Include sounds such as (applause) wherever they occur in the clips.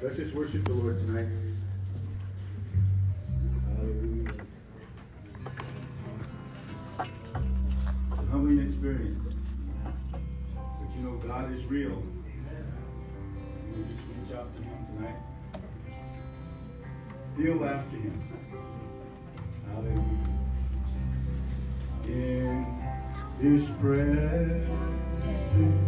Let's just worship the Lord tonight. His presence.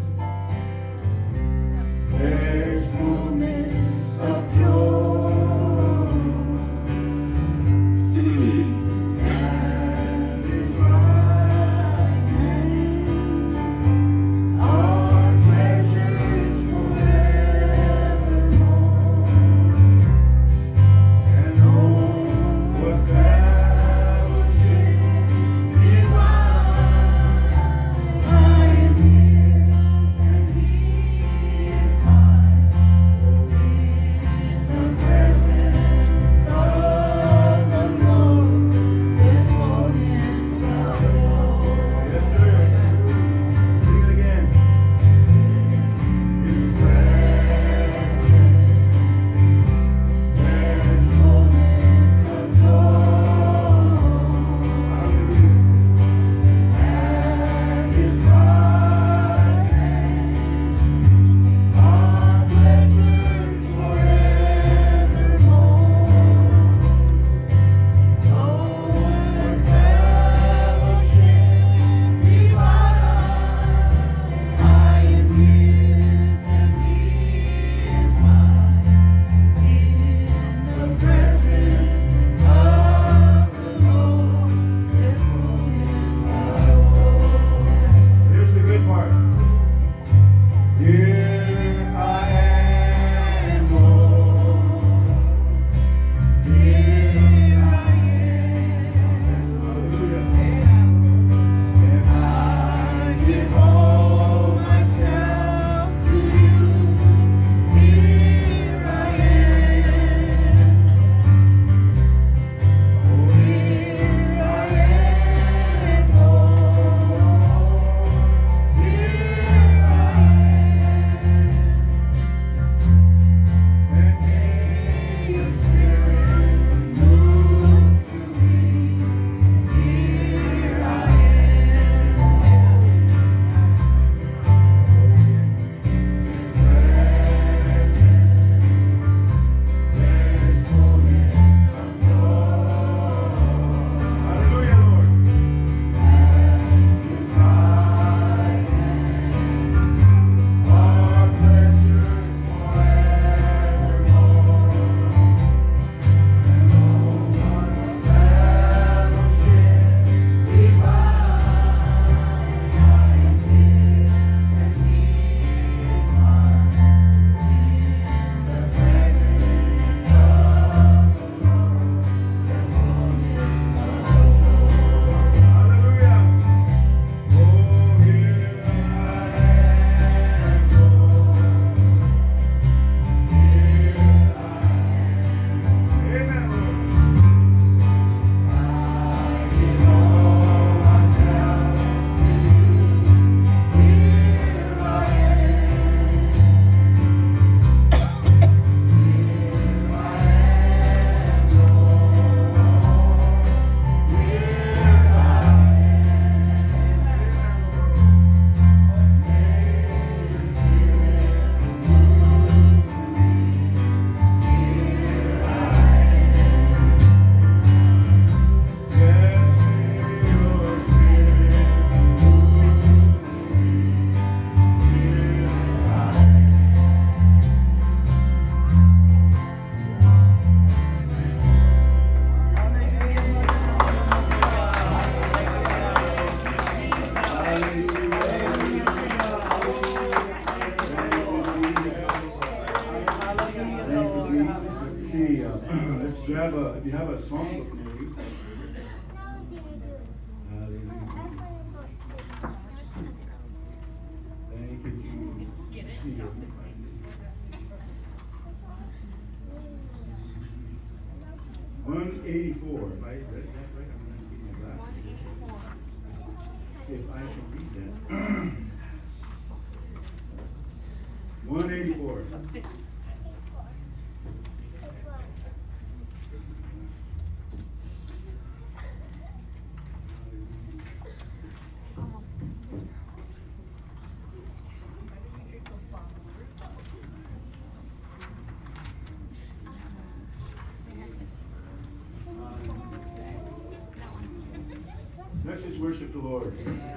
(clears throat) let's grab a, if you have a song book maybe. You, One eighty-four. Right? (clears throat) If I can read that. (clears throat) One eighty-four. Lord.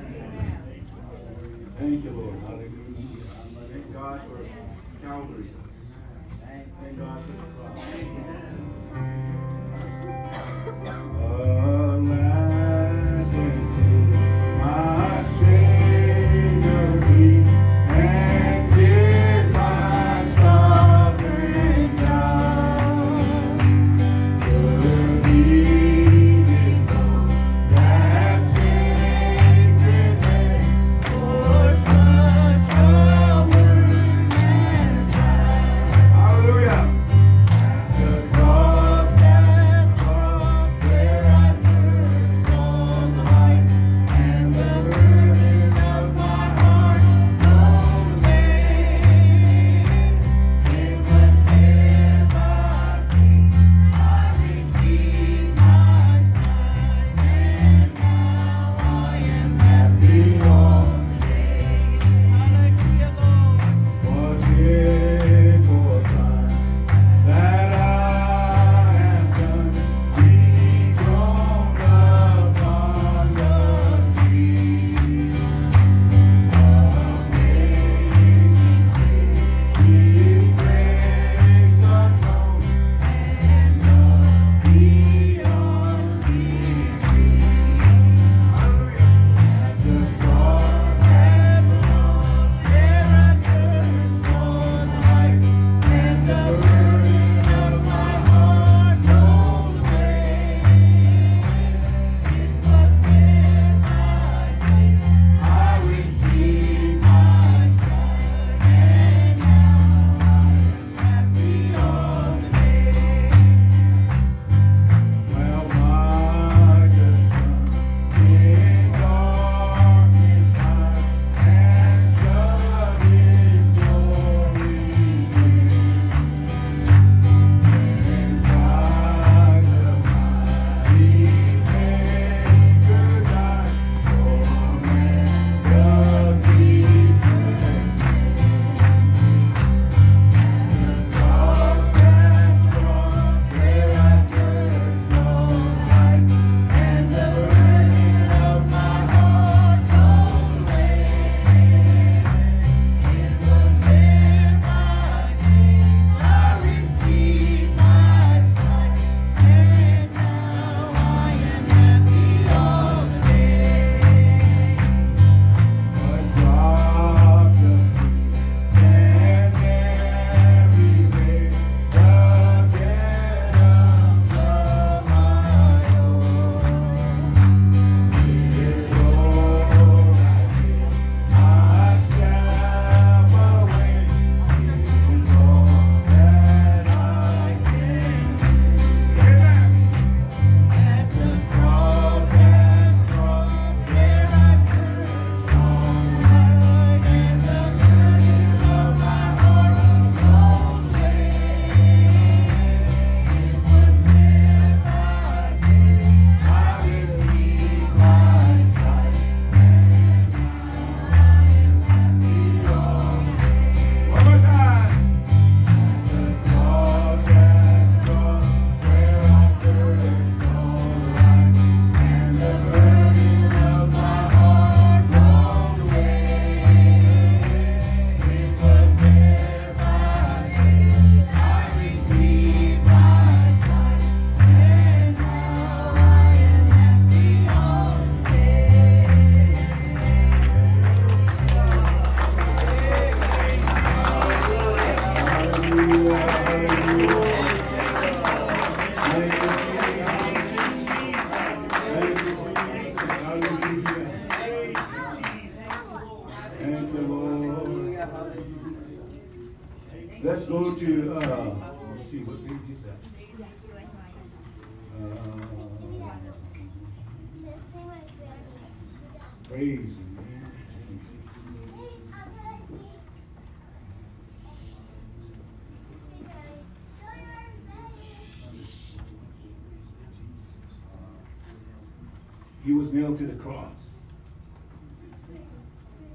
Nailed to the cross.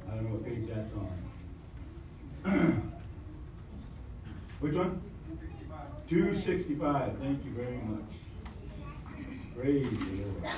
I don't know what page that's on. (clears throat) Which one? 265. Thank you very much. Praise the Lord.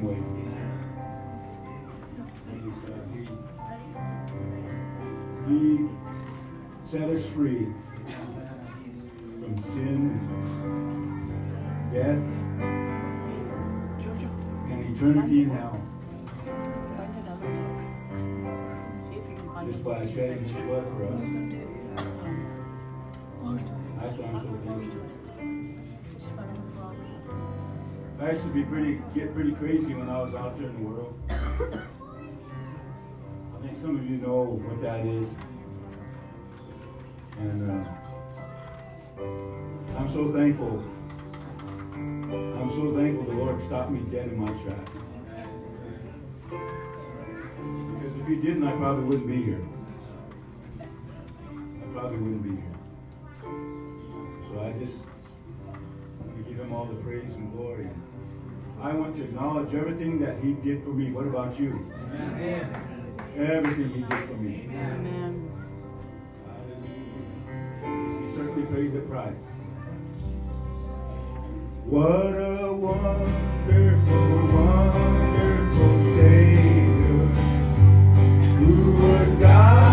You feel the. Praise God. He, he set us free from sin death and eternity in hell Find another book. See if you can find just by shedding his blood for us. That's why I'm so thankful. I used to be pretty, get pretty crazy when I was out there in the world. I think some of you know what that is. And uh, I'm so thankful. I'm so thankful the Lord stopped me dead in my tracks. Because if He didn't, I probably wouldn't be here. I probably wouldn't be here. So I just give Him all the praise and glory. I want to acknowledge everything that He did for me. What about you? Everything He did for me. Amen. He certainly paid the price. What a wonderful, wonderful Savior who would die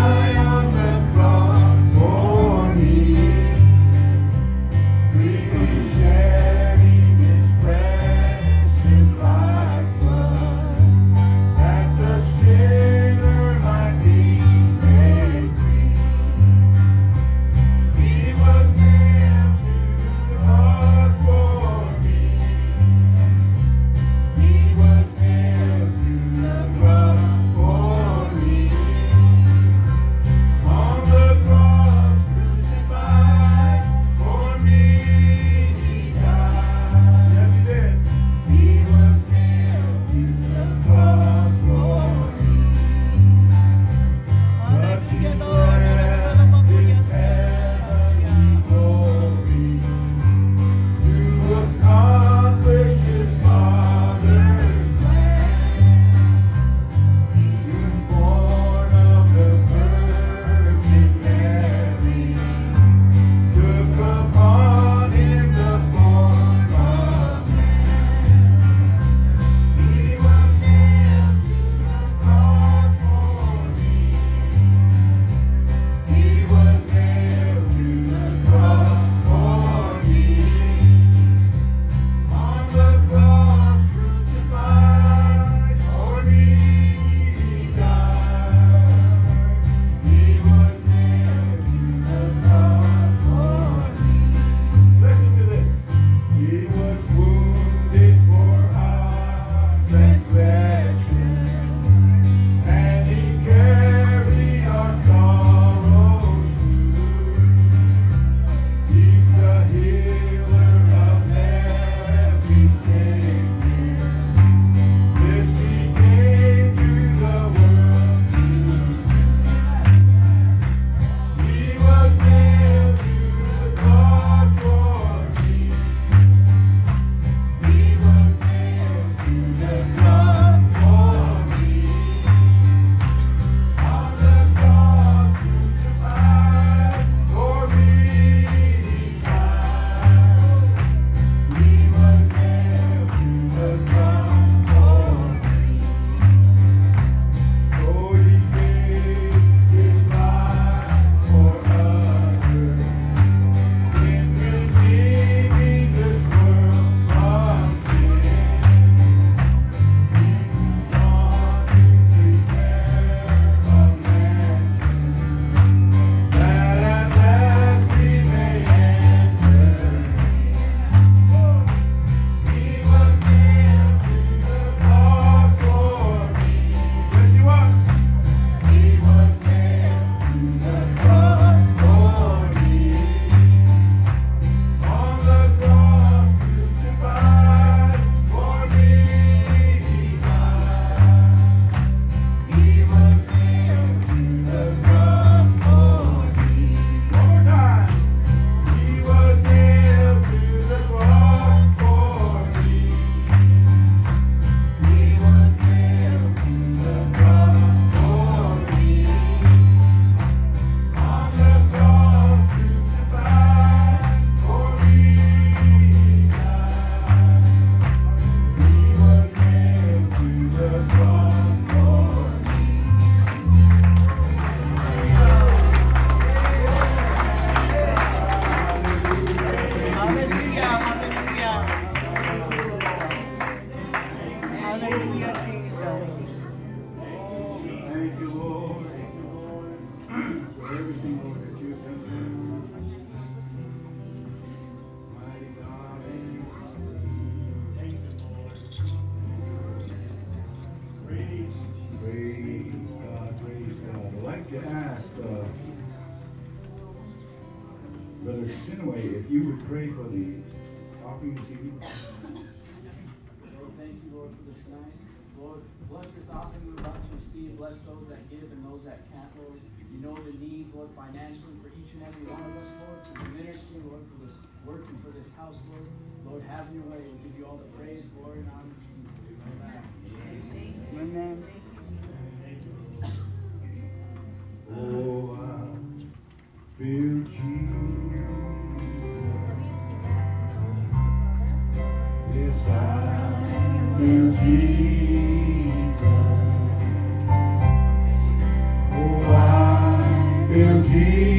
bless this offering we're about to receive. Bless those that give and those that can't, Lord. You know the needs, Lord, financially for each and every one of us, Lord, for the ministry, Lord, for this work and for this house, Lord. Lord, have your way. We give you all the praise, glory, and honor. Amen. Amen. Oh, I feel Jesus. Yes, I feel Jesus. Jesus.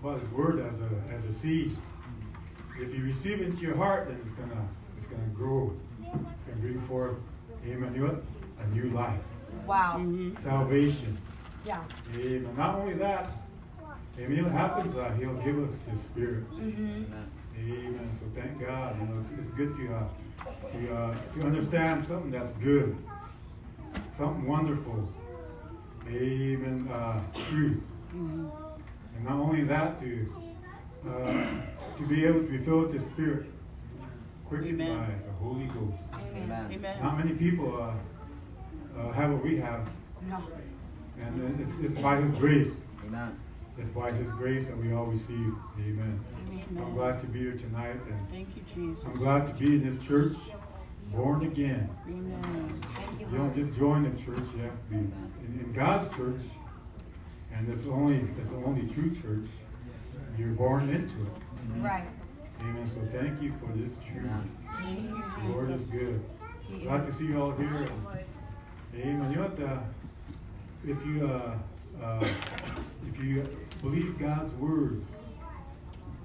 About His Word as a as a seed. If you receive it into your heart, then it's gonna it's gonna grow. It's gonna bring forth, Amen. You know? A new life, Wow. Mhm. salvation. Yeah. Amen. Not only that, Amen. You know what happens? Uh, he'll give us His Spirit. Mhm. Amen. So thank God. You know, it's, it's good to uh, to uh, to understand something that's good, something wonderful. Amen. Uh, truth, Mhm. And not only that, to uh, to be able to be filled with the Spirit, quickened Amen. by the Holy Ghost. Amen. Amen. Not many people uh, uh, have what we have, No. and it's, it's by His grace. Amen. It's by His grace that we all receive. Amen. So I'm glad to be here tonight, and Thank you, Jesus. I'm glad to be in this church, born again. Amen. Thank you, You don't just join the church, you have to be in, in God's church, and it's only it's the only true church. You're born into it. Right. Amen. So thank you for this truth. Thank The Lord is good. He Glad to see you all here. Amen. You know what? Uh, if you uh, uh, if you believe God's word,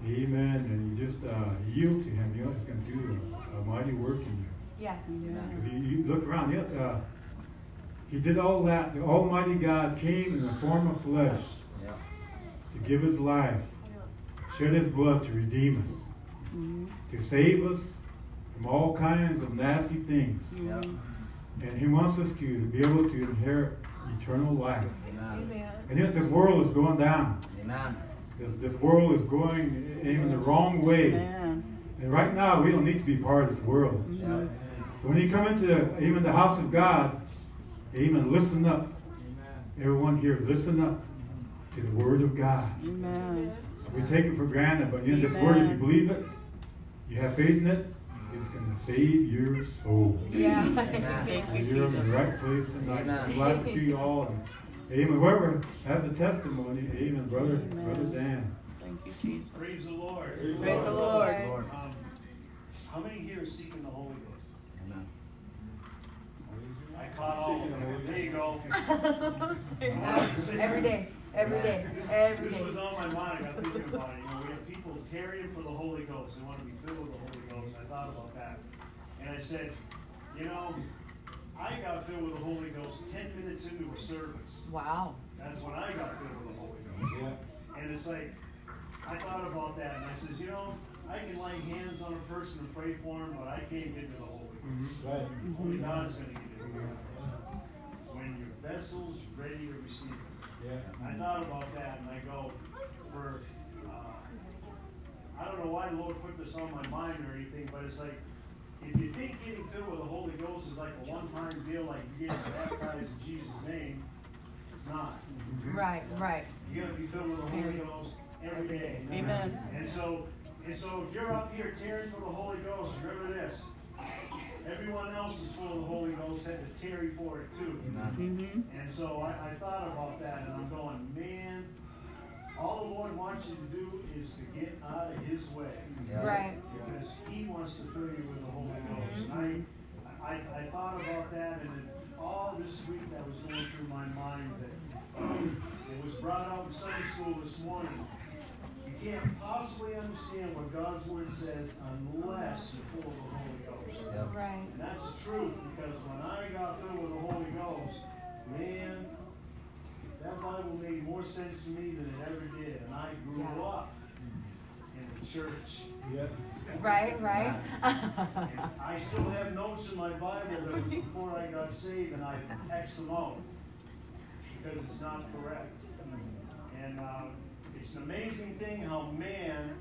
Amen, and you just uh, yield to Him, you know He's going to do a, a mighty work in you. Yeah. Amen. Because you, you look around, yeah, uh, he did all that. The Almighty God came in the form of flesh Yeah. to give his life, shed his blood to redeem us, Mhm. to save us from all kinds of nasty things. Yeah. And he wants us to be able to inherit eternal life. Amen. Amen. And yet this world is going down. Amen. This, this world is going in the wrong way. Amen. And right now, we don't need to be part of this world. Yeah. So when you come into even the house of God, amen, listen up. Amen. Everyone here, listen up to the word of God. Amen. We take it for granted, but you know, this word, if you believe it, you have faith in it, it's going to save your soul. Yeah. (laughs) Thank So you, you're in the right place tonight. Amen. I'm glad to see you all. And, amen. Whoever has a testimony, amen, brother, Amen. brother Dan. Thank you, Jesus. Praise the Lord. Praise the Lord. Lord. Um, how many here are seeking the Holy Ghost? Amen. I caught all of them. There you go. (laughs) Every day. Every day. Every This day. was on my mind. I got thinking about it. You know, we have people tarrying for the Holy Ghost. They want to be filled with the Holy Ghost. I thought about that. And I said, you know, I got filled with the Holy Ghost 10 minutes into a service. Wow. That's when I got filled with the Holy Ghost. Yeah. And it's like, I thought about that and I says, you know, I can lay hands on a person and pray for him, but I can't get to the Holy Ghost. Mm-hmm. Right. Only God's gonna give you the Holy Ghost. When your vessel's ready to receive it. Yeah. I thought about that and I go, for, uh, I don't know why the Lord put this on my mind or anything, but it's like, if you think getting filled with the Holy Ghost is like a one-time deal, like you get baptized in Jesus' name, it's not. Right. Right. You gotta be filled with the Holy Ghost every day. Amen. And so, and so if you're up here tarrying for the Holy Ghost, remember this. Everyone else is full of the Holy Ghost, had to tarry for it too. Mhm. And so I, I thought about that and I'm going, man, all the Lord wants you to do is to get out of his way. Yeah. Right. Because he wants to fill you with the Holy Ghost. And I, I, I thought about that and it, all this week that was going through my mind that it was brought up in Sunday school this morning. You can't possibly understand what God's word says unless you're full of the Holy Ghost. Yeah. Right. And that's the truth, because when I got filled with the Holy Ghost, man, that Bible made more sense to me than it ever did. And I grew Yeah. up in the church. Yeah. Right. Right. And I still have notes in my Bible that was before I got saved, and I Xed them out because it's not correct. And uh, it's an amazing thing how man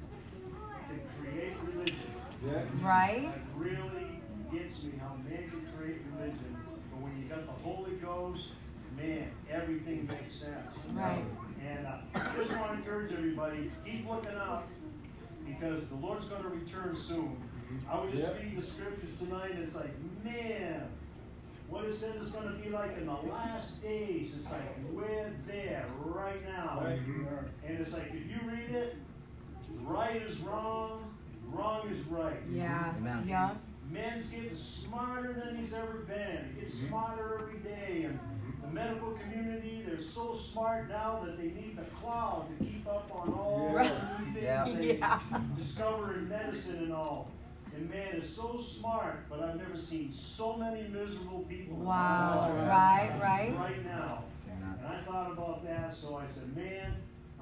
can create religion. Yeah. right. That really gets me how man can create religion, but when you got the Holy Ghost, man, everything makes sense. Right. And uh, I just want to encourage everybody, keep looking up, because the Lord's gonna return soon. I was just Yeah. reading the scriptures tonight, and it's like, man, what it says it's gonna be like in the last days, it's like, we're there right now. Right. And it's like, if you read it, right is wrong, wrong is right. Yeah, Amen. yeah. Man's getting smarter than he's ever been. He gets Mhm. smarter every day. And the medical community, they're so smart now that they need the cloud to keep up on all Yeah. the new things Yeah. they Yeah. discover in medicine and all. And man is so smart, but I've never seen so many miserable people. Wow, right, right. Right now. And I thought about that, so I said, man,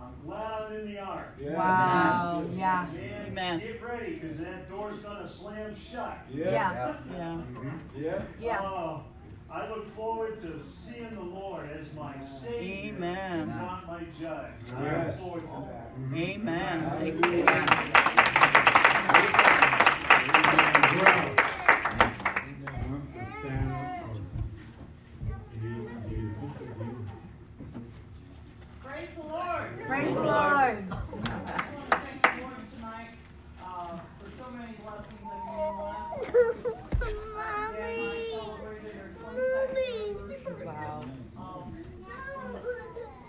I'm glad I'm in the ark. Yeah. Wow, yeah. Man, Amen. get ready, because that door's gonna slam shut. Yeah. Yeah. Yeah. Yeah. Yeah. Oh, I look forward to seeing the Lord as my Savior, Amen. not my judge. I look forward to that. Amen. Hallelujah. Wants to stand up for Jesus. Praise the Lord. Praise the Lord. Lord tonight uh, for so many blessings. I mean, the last week, uh, Dad and I celebrated our 22nd anniversary. Wow. Um,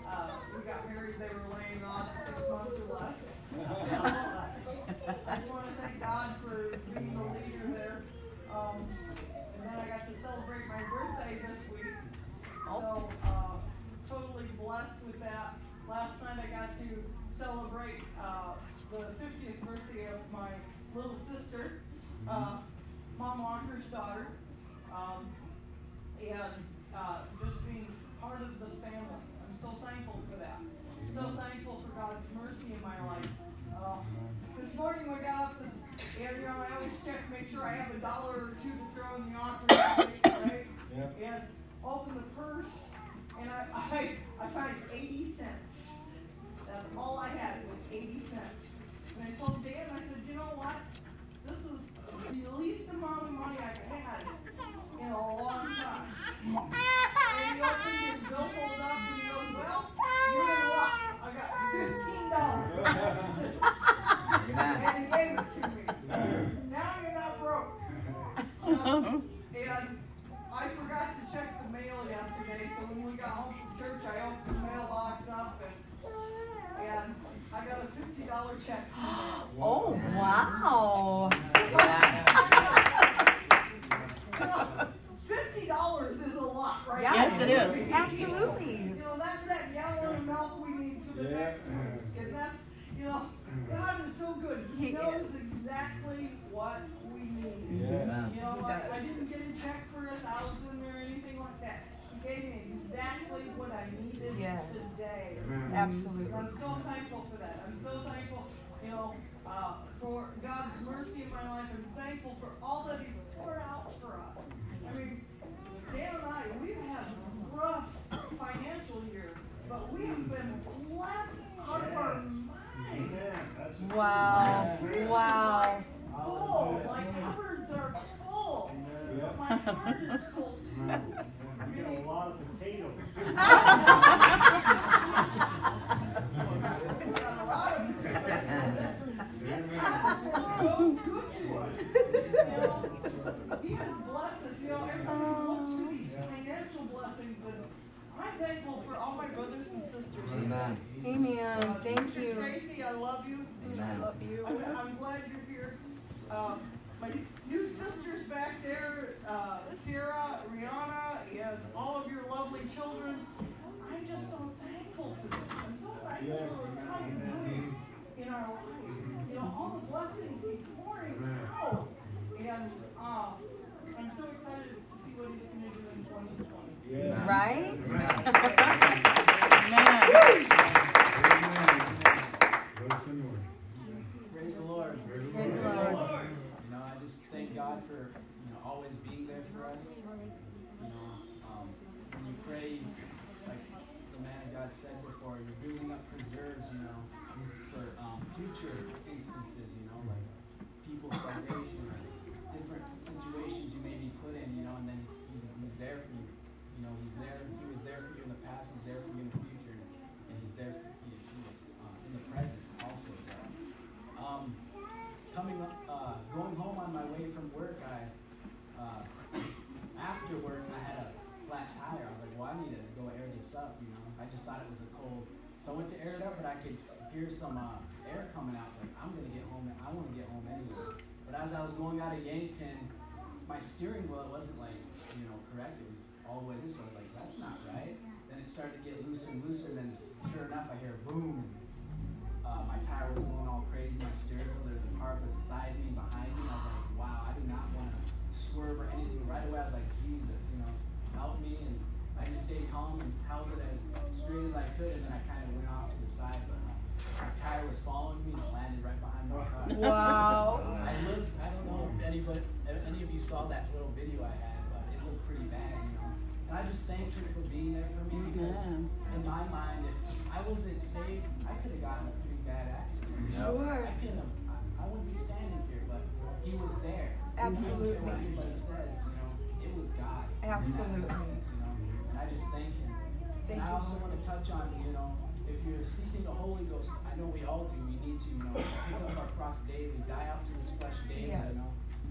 uh, we got married, they were laying off six months or less. So, uh, I just want to thank God for being the leader there. Um, and then I got to celebrate my birthday this week. So, uh, totally blessed with that. Night I got to celebrate, uh, the fiftieth birthday of my little sister, uh, Mom Walker's daughter. Um, and, uh, just being part of the family. I'm so thankful for that. So thankful for God's mercy in my life. Uh, this morning when I got up this, and you know, I always check, to make sure I have a dollar or two to throw in the offering plate, right? Yeah. And open the purse, and I, I, I found eighty cents. That's all I had was eighty cents. And I told Dan, I said, you know what? This is the least amount of money I've had in a long time. And he opened his billfold up and he goes, well, you're in luck. I got fifteen dollars. (laughs) And he gave it to me. He says, now you're not broke. Um, (laughs) and I forgot to check the mail yesterday, so when we got home from church, I opened the mailbox up and, and I got a fifty dollar check. (gasps) (gasps) Oh, wow. (laughs) Fifty dollars is a lot, right? Yeah. Yes, it is. (laughs) Absolutely. You know, that's that gallon of milk we need for the Yeah. next week, and that's, you know, God is so good. He He knows is. exactly what we need. Yeah. You know, I, I didn't get a check for a thousand or anything like that. He gave me exactly what I needed Yes. today. Absolutely. And I'm so thankful for that. I'm so thankful, you know, uh, for God's mercy in my life. I'm thankful for all that He's poured out for us. I mean, Dan and I, we've had a rough financial year, but we have been blessed out of our mind. Amen. That's Wow. Wow. Full, my cupboards are full, but my heart is full too. We get a lot of potatoes. We got a lot of so good to us. You know, he has blessed us. You know, everybody looks for these financial blessings, and I'm thankful for all my brothers and sisters. Amen. Amen. Uh, Thank Sister you. Tracy, I love you. I love you. I'm, I'm glad you're here. Um, my new sisters back there, uh, Sarah, Rihanna, and all of your lovely children. I'm just so thankful for this. I'm so thankful Yes. for what God is doing in our life. You know, all the blessings He's pouring out. And uh, I'm so excited to see what He's going to do in 2020. Yeah. Right? Amen. Bless the Lord. Praise the Lord. Praise the Lord. You know, I just thank God for, you know, always being there for us. You know, um, when you pray, like the man of God said before, you're building up preserves, you know, for um, future instances, you know, like people's salvation or different situations you may be put in, you know, and then he's, he's there for you. You know, he's there, he was there for you in the past, he's there for you on my way from work, I uh, after work I had a flat tire. I was like, well, I need to go air this up. You know, I just thought it was a cold, so I went to air it up, but I could hear some uh, air coming out. Like, I'm gonna get home. I want to get home anyway. But as I was going out of Yankton, my steering wheel wasn't like you know correct. It was all the way this way. I was like, that's not right. Then it started to get looser and looser. And then sure enough, I hear boom. Uh, my tire was going all crazy. My steering wheel. There's a car beside me, behind me. I was like. I do not want to swerve or anything. Right away, I was like, Jesus, you know, help me. And I just stayed calm and held it as straight as I could. And then I kind of went off to the side, but uh, my tire was following me and it landed right behind my car. (laughs) Wow. I looked, I don't know if anybody, if any of you saw that little video I had, but it looked pretty bad, you know. And I just thank him for being there for me because in my mind, if I wasn't saved, I could have gotten a pretty bad accident. Sure. I couldn't have, I, wouldn't be standing here, but he was there. Absolutely. what anybody says, you know, it was God. Absolutely. You know, and I just thank him. Thank and I also want to touch on, you know, if you're seeking the Holy Ghost, I know we all do. We need to, you know, pick up our cross daily, die out to this flesh daily, Yeah. you know.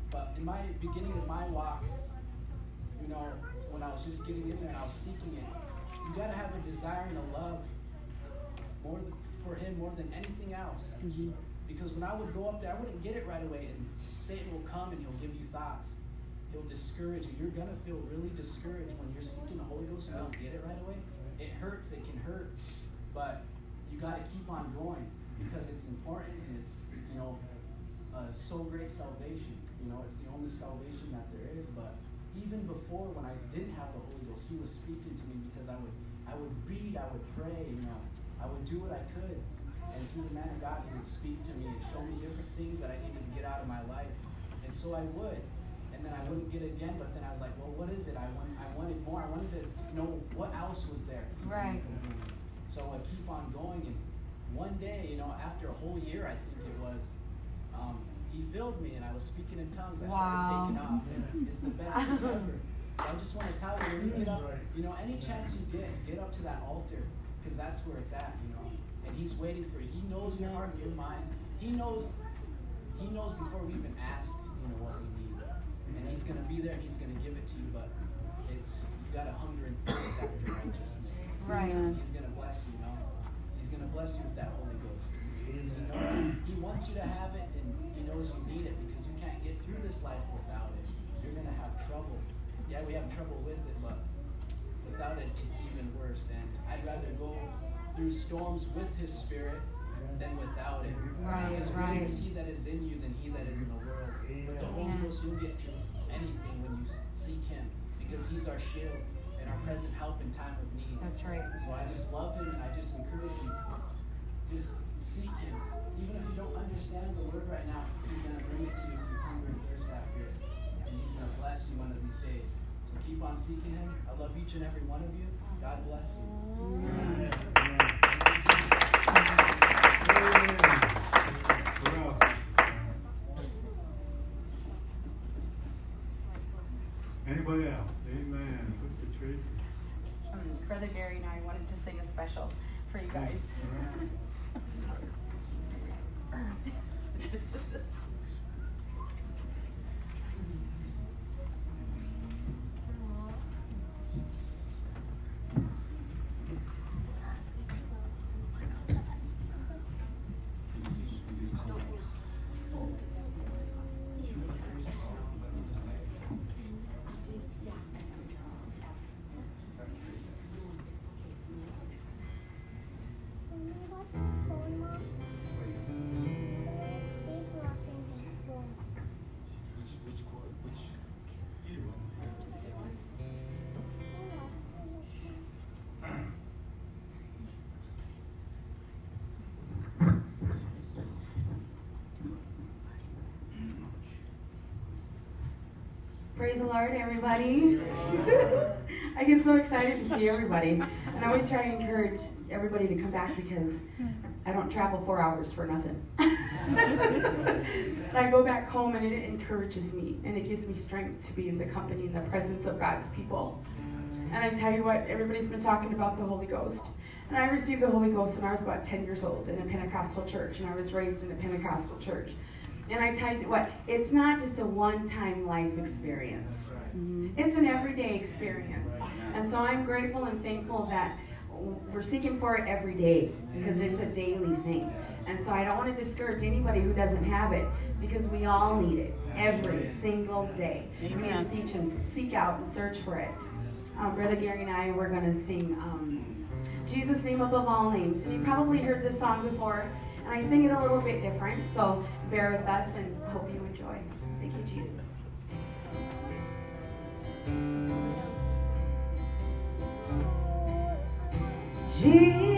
But in my beginning of my walk, you know, when I was just getting in there and I was seeking it, you gotta have a desire and a love more for Him more than anything else. Mm-hmm. Because when I would go up there, I wouldn't get it right away, and Satan will come and he'll give you thoughts. He'll discourage you. You're gonna feel really discouraged when you're seeking the Holy Ghost and don't get it right away. It hurts. It can hurt, but you gotta keep on going because it's important and it's you know uh, so great salvation. You know, it's the only salvation that there is. But even before, when I didn't have the Holy Ghost, He was speaking to me because I would I would read, I would pray. You know, I would do what I could. And through the man of God, he would speak to me and show me different things that I needed to get out of my life. And so I would. And then I wouldn't get it again, but then I was like, well, what is it? I want, I wanted more. I wanted to know what else was there. to keep me Right. from doing it. So I keep on going. And one day, you know, after a whole year, I think it was, um, he filled me and I was speaking in tongues. I started Wow. taking off. And it's the best thing ever. (laughs) So I just want to tell you, you get up, you know, any chance you get, get up to that altar, because that's where it's at, you know. And he's waiting for you. He knows your heart and your mind. He knows, he knows before we even ask, you know, what we need. And he's gonna be there and he's gonna give it to you, but it's you gotta hunger and thirst after righteousness. Right. And he's gonna bless you, you know. He's gonna bless you with that Holy Ghost. Because he knows he wants you to have it and he knows you need it because you can't get through this life without it. You're gonna have trouble. Yeah, we have trouble with it, but without it it's even worse. And I'd rather go through storms with his spirit than without it. Right, because right. is he that is in you than he that is in the world. With the Holy. Ghost you'll get through anything when you seek him because he's our shield and our present help in time of need. That's right. So I just love him and I just encourage you. Just seek him. Even if you don't understand the word right now, he's gonna bring it to you if you hunger and thirst after it. And he's gonna bless you one of these days. So keep on seeking him. I love each and every one of you. God bless you. What else? Anybody else? Amen. Sister Tracy. Um, Brother Gary and I wanted to sing a special for you guys. (laughs) the Lord, everybody. (laughs) I get so excited to see everybody. And I always try to encourage everybody to come back because I don't travel four hours for nothing. (laughs) I go back home and it encourages me and it gives me strength to be in the company and the presence of God's people. And I tell you what, everybody's been talking about the Holy Ghost. And I received the Holy Ghost when I was about 10 years old in a Pentecostal church, and I was raised in a Pentecostal church. And I tell you what, it's not just a one time life experience. It's an everyday experience. And so I'm grateful and thankful that we're seeking for it every day because it's a daily thing. And so I don't want to discourage anybody who doesn't have it because we all need it every single day. We need to Amen. seek and seek out and search for it. Um, Brother Gary and I we're going to sing um, Jesus' name above all names. And you probably heard this song before, and I sing it a little bit different. So bear with us and hope you enjoy. Thank you, Jesus. Jesus,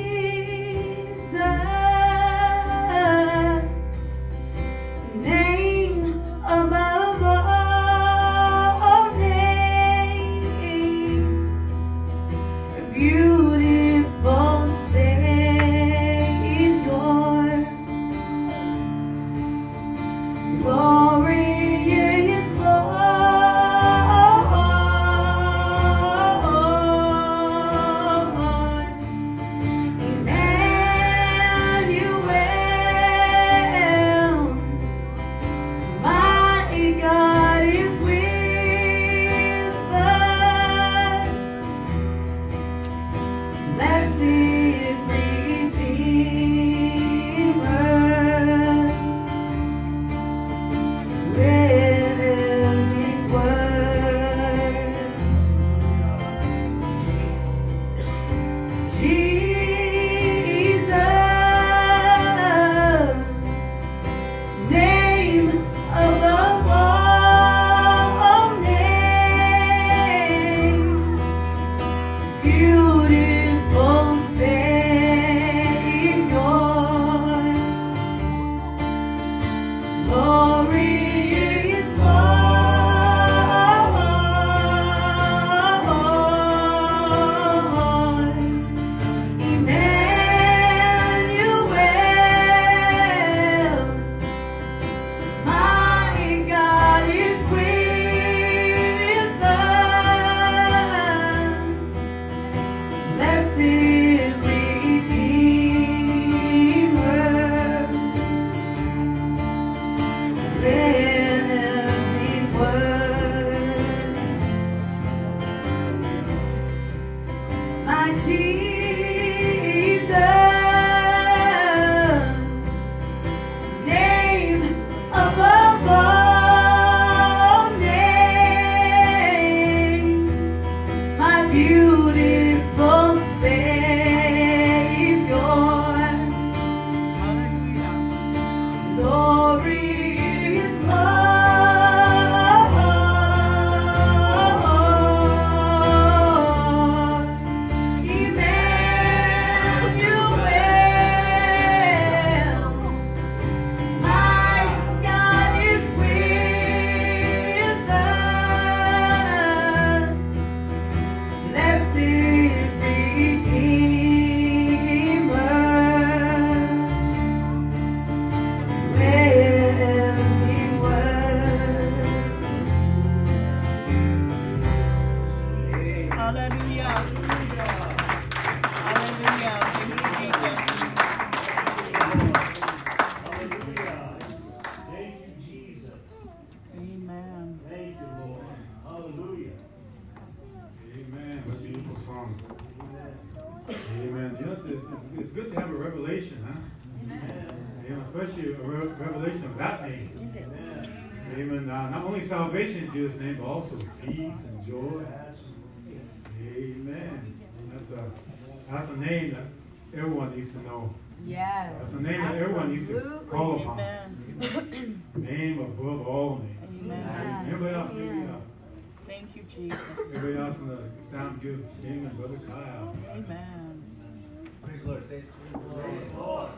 That's a that's a name that everyone needs to know. Yes. That's a name that everyone needs to call upon. Name above all names. Amen. Everybody else, maybe, uh, Thank you, Jesus. everybody else in the stand give Amen, Brother Kyle. Amen. Praise the Lord. Thank Praise the Lord.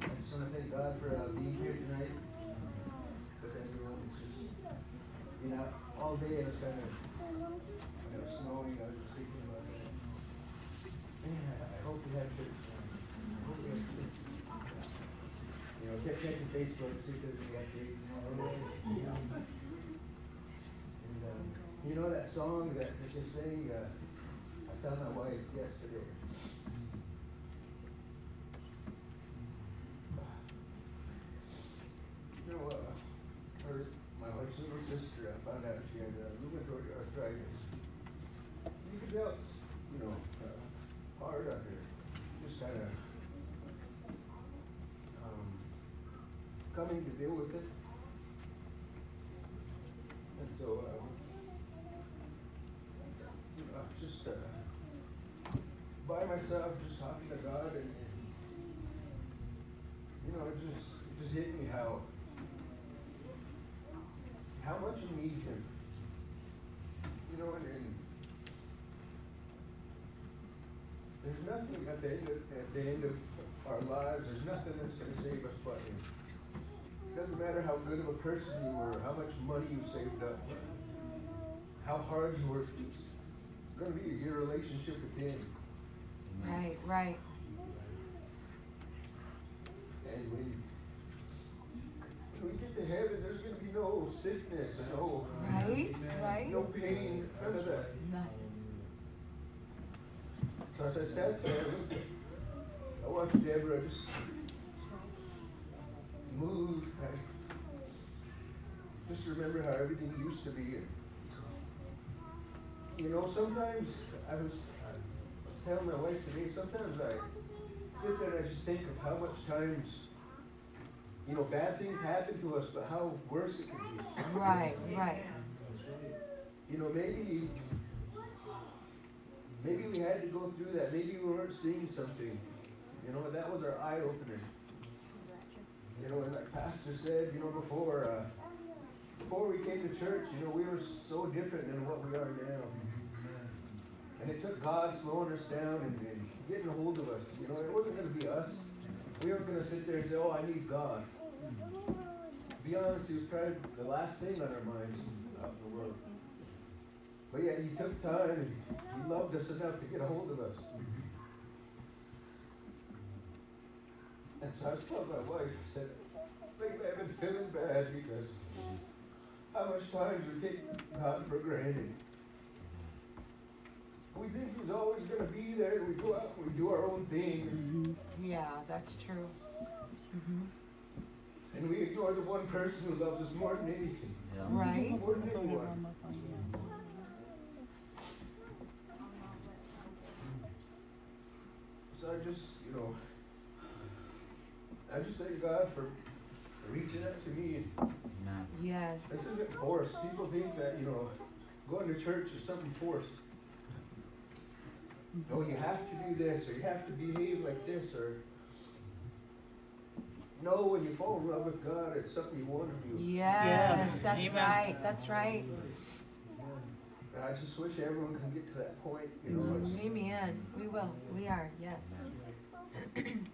I just want to thank God for uh, being here tonight with everyone. It's just, you know, all day I was kind of, when it was snowing, I was just thinking about that. Man, I, I hope we have church. man. I hope we have church. You know, kept checking Facebook see if there's any updates. You know. You know that song that they sang, uh, I saw my wife yesterday. You know, uh, her, my wife's little sister, I found out she had uh, rheumatoid arthritis. You could tell you know, uh, hard try to um, coming to deal with it. And so, uh, um, you just uh, by myself, just talking to God, and, you know, it just it just hit me how how much you need Him at the end of, at the end of our lives. There's nothing that's going to save us but Him. It doesn't matter how good of a person you were, how much money you saved up, how hard you worked. It's going to be your relationship with Him. Right, right. And when, when we get to heaven, there's going to be no sickness no, Right, right. no pain, none of that. Nothing. So as I sat there, I watched Deborah just move. I just remember how everything used to be. And, you know, sometimes I was, I was telling my wife today, sometimes I sit there and I just think of how much times, you know, bad things happen to us, but how worse it can be. Right, right. You know, maybe maybe we had to go through that. Maybe we weren't seeing something. You know, that was our eye opener. You know, and like Pastor said, you know, before uh, before we came to church, you know, we were so different than what we are now. And it took God slowing us down and, and getting a hold of us. You know, it wasn't going to be us. We weren't going to sit there and say, "Oh, I need God." To be honest, He was probably the last thing on our minds out the world. But yeah, he took time and he loved us enough to get a hold of us. And so I was telling my wife, I said, lately I've been feeling bad because how much times we take God for granted. We think he's always going to be there and we go out and we do our own thing. Yeah, that's true. hmm And we ignore the one person who loves us more than anything. Right. More than anyone. So I just, you know, I just thank God for reaching out to me. Yes. This isn't forced. People think that, you know, going to church is something forced. No, you have to do this, or you have to behave like this, or. No, when you fall in love with God, it's something you want to do. Yes, that's Amen. right. That's right. And I just wish everyone can get to that point, you know. It's, Amen. We will. We are. Yes. (clears throat) and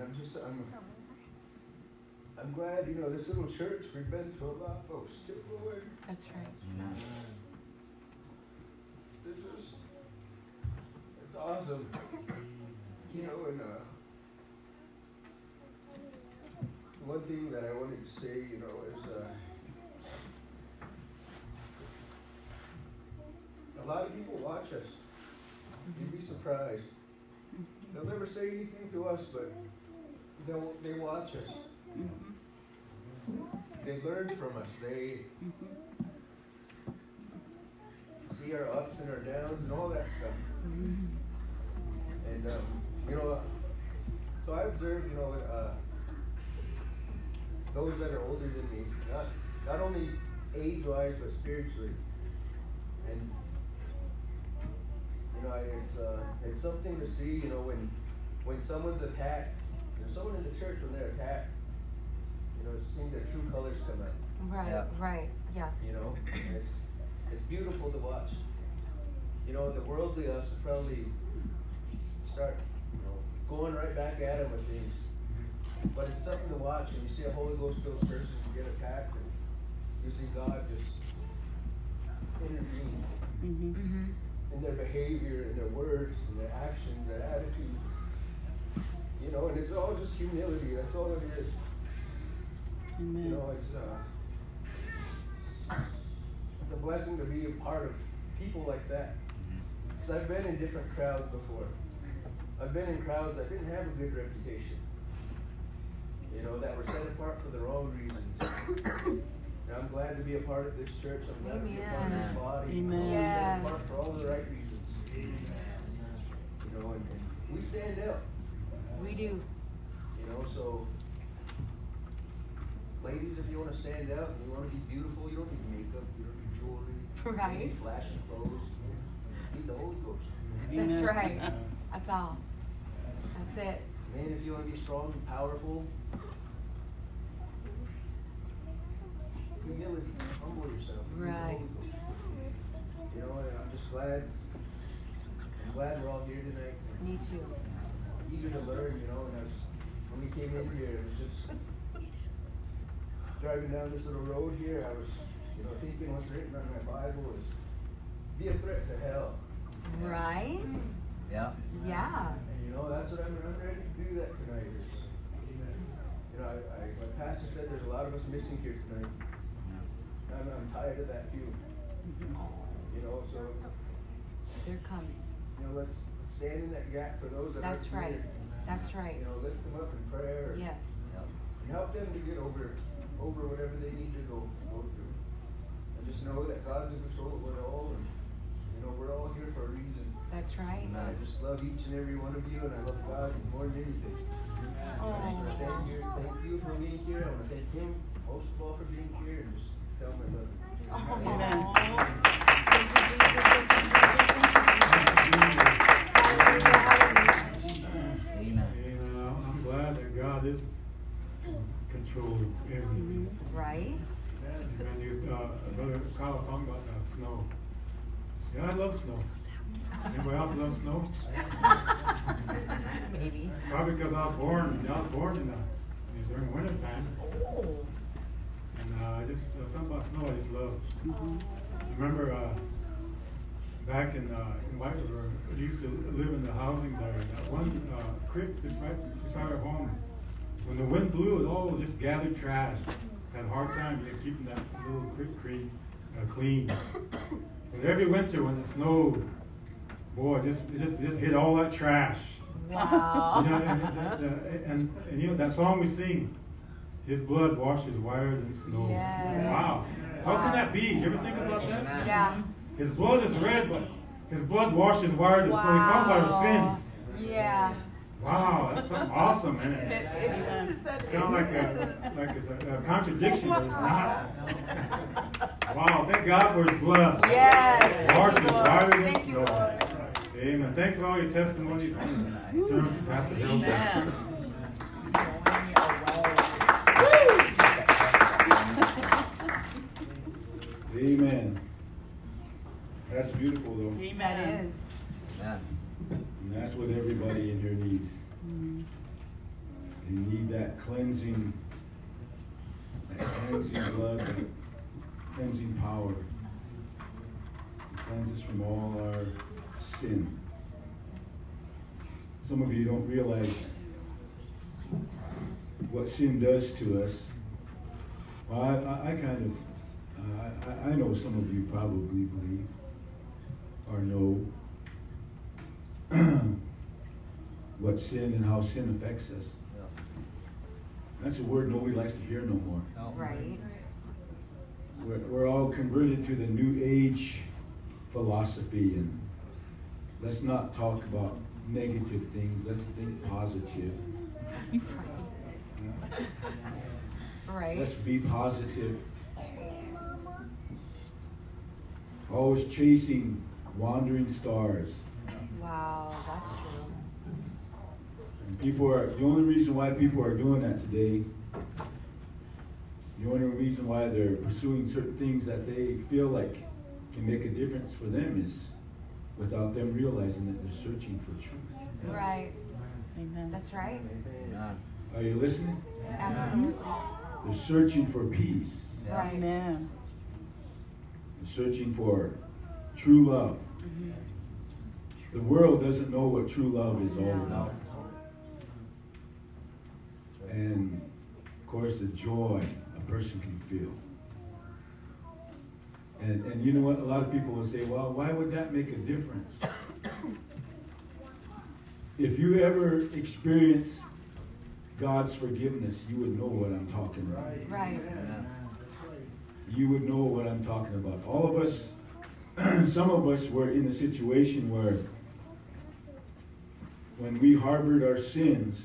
I'm just, I'm, I'm glad, you know, this little church, we've been through a lot, of folks. Still going. That's right. It's just, it's awesome. You know, and, uh, one thing that I wanted to say, you know, is, uh, a lot of people watch us. You'd be surprised. They'll never say anything to us, but they'll, they watch us. They learn from us. They see our ups and our downs and all that stuff. And, um, you know, so I observe, you know, uh, those that are older than me, not, not only age-wise, but spiritually. And, you know, it's, uh, it's something to see, you know, when, when someone's attacked, there's someone in the church when they're attacked, you know, seeing their true colors come out. Right. Yeah. Right. Yeah. You know, it's it's beautiful to watch. You know, the worldly us would probably start, you know, going right back at him with things. But it's something to watch, and you see a Holy Ghost filled person get attacked, and you see God just intervene Mm-hmm. In their behavior, in their words, in their actions, their attitude. You know, and it's all just humility. That's all it is. You know, it's uh, it's a blessing to be a part of people like that. 'Cause I've been in different crowds before. I've been in crowds that didn't have a good reputation. You know, that were set apart for the wrong reasons. And I'm glad to be a part of this church. I'm glad to be a part of this Amen. body. Amen. Set Yes. apart for all the right reasons. You know, and, and we stand out. We do. You know, so ladies, if you want to stand out and you want to be beautiful, you don't need makeup, you don't need jewelry, you don't Right. need flashy clothes. You need the Holy Ghost. That's right. That's all. That's it. Man, if you want to be strong and powerful, humility, humble yourself. You need the Right. You know, and I'm just glad. I'm glad we're all here tonight. Me too. Eager to learn, you know. And I was, when we came in here, it was just driving down this little road here. I was, you know, thinking what's written on my Bible is be a threat to hell. Right? Yeah. Yeah. And you know, that's what I'm, I'm ready to do that tonight. Is, you know, I, I, my pastor said there's a lot of us missing here tonight. I'm, I'm tired of that too. Mm-hmm. You know, so They're coming. you know, let's stand in that gap for those that are. That's are right. That's right. You know, lift them up in prayer. Yes. And help them to get over over whatever they need to go go through. And just know that God's in control of it all and you know, we're all here for a reason. That's right. And I just love each and every one of you and I love God more than anything. Oh, just thank you, thank you for being here. I want to thank him most of all for being here and just tell him I love him. And I'm glad that God is controlling everything. Right? And you, uh, Brother Kyle talking about that snow. Yeah, I love snow. Anybody else love snow? Maybe. Probably because I was born, I was born in the, it during winter time. Oh. And uh, I just, uh, something about snow I just love. Remember, uh, back in, uh, in White River, we used to live in the housing there. That one uh, creek just right beside our home. When the wind blew, it all just gathered trash. Had a hard time you know, keeping that little creek creek uh, clean. But every winter when it snowed, boy, it just it just, it just hit all that trash. Wow. You know, and, and, and, and, you know that song we sing, His blood washes whiter than snow. Yes. Wow. How can that be? You ever think about that? Yeah. His blood is red, but his blood washes whiter than snow. He's talking about our sins. Yeah. Wow, that's something (laughs) awesome, isn't It, it? it is. Kind of like a, like it's a, a contradiction, but it's not. (laughs) Wow, thank God for his blood. Yes. Washes Thank you, Lord. whiter than Thank you, snow. Lord. Amen. Thank you for all your testimonies. Turn to Pastor Hill. Amen. That's beautiful, though. Amen. That is. And that's what everybody in here needs. They need that cleansing, that cleansing blood, that cleansing power. to Cleanse us from all our sin. Some of you don't realize what sin does to us. Well, I, I, I kind of, I, I know some of you probably believe or know (clears throat) what sin and how sin affects us. That's a word nobody likes to hear no more. Right. We're, we're all converted to the new age philosophy and let's not talk about negative things. Let's think positive. (laughs) Right. Let's be positive. Always chasing wandering stars. Wow, that's true. And people are the only reason why people are doing that today. The only reason why they're pursuing certain things that they feel like can make a difference for them is without them realizing that they're searching for truth. Right. That's right. Are you listening? Absolutely. They're searching for peace. Right. Amen. They're searching for true love. Mm-hmm. The world doesn't know what true love is all about. And of course, the joy a person can feel. And, and you know what? A lot of people will say, well, why would that make a difference? (coughs) If you ever experience God's forgiveness, you would know what I'm talking about. Right. You would know what I'm talking about. All of us, (clears throat) some of us were in a situation where when we harbored our sins,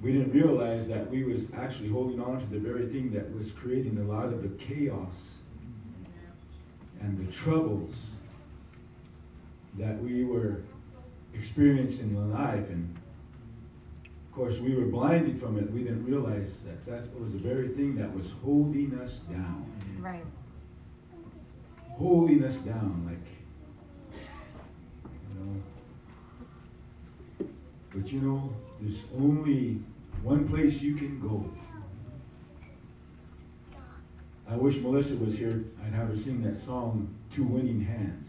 we didn't realize that we was actually holding on to the very thing that was creating a lot of the chaos and the troubles that we were experiencing in life. And course, we were blinded from it. We didn't realize that that was the very thing that was holding us down. Right. Holding us down, like, you know. But you know, there's only one place you can go. I wish Melissa was here. I'd have her sing that song, Two Winning Hands.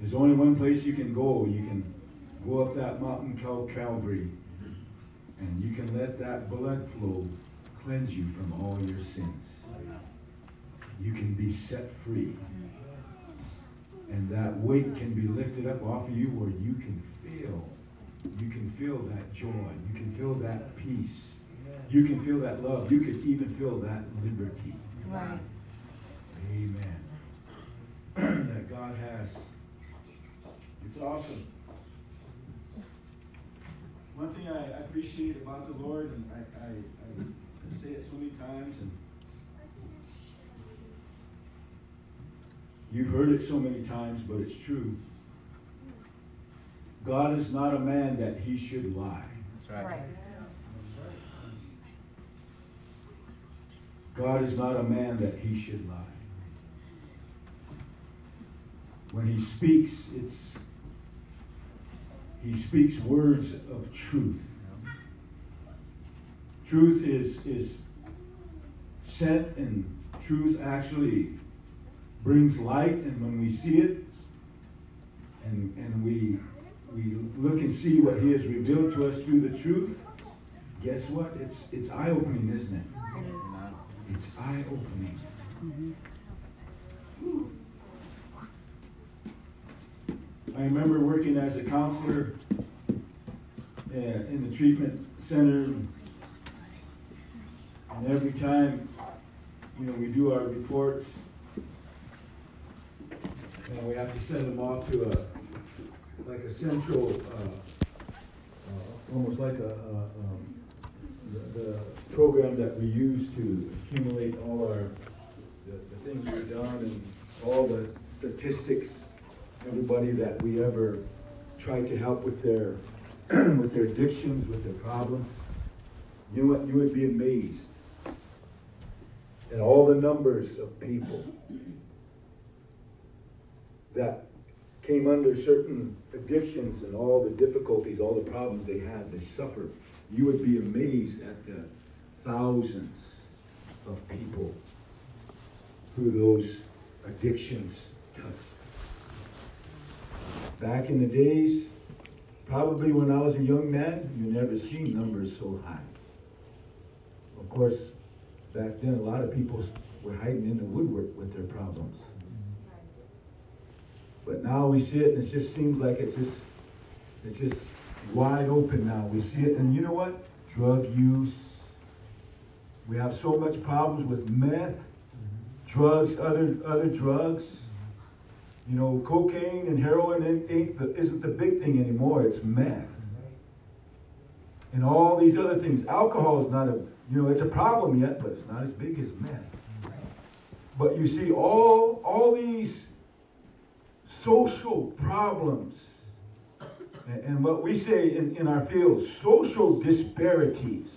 There's only one place you can go. You can go up that mountain called Calvary, and you can let that blood flow cleanse you from all your sins. You can be set free. And that weight can be lifted up off of you where you can feel. You can feel that joy. You can feel that peace. You can feel that love. You can even feel that liberty. Right. Amen. (clears throat) that God has. It's awesome. One thing I appreciate about the Lord, and I, I, I say it so many times, and you've heard it so many times, but it's true. God is not a man that he should lie. That's Right. God is not a man that he should lie. When he speaks, it's he speaks words of truth. Truth is is sent and truth actually brings light and when we see it and, and we we look and see what he has revealed to us through the truth, guess what? It's it's eye-opening, isn't it? It's eye opening. Mm-hmm. I remember working as a counselor uh, in the treatment center, and every time, you know, we do our reports, and we have to send them off to a, like a central, uh, uh, almost like a, um, the, the program that we use to accumulate all our, the, the things we've done and all the statistics, everybody that we ever tried to help with their, (clears throat) with their addictions, with their problems. You what, you would be amazed at all the numbers of people that came under certain addictions and all the difficulties, all the problems they had, they suffered. You would be amazed at the thousands of people who those addictions touched. Back in the days, probably when I was a young man, you never seen numbers so high. Of course, back then a lot of people were hiding in the woodwork with their problems. But now we see it and it just seems like it's just it's just wide open now. We see it and you know what? Drug use. We have so much problems with meth, drugs, other other drugs. You know, cocaine and heroin ain't, the, isn't the big thing anymore. It's meth. And all these other things. Alcohol is not a, you know, it's a problem yet, but it's not as big as meth. But you see, all all these social problems, and, and what we say in, in our field, social disparities,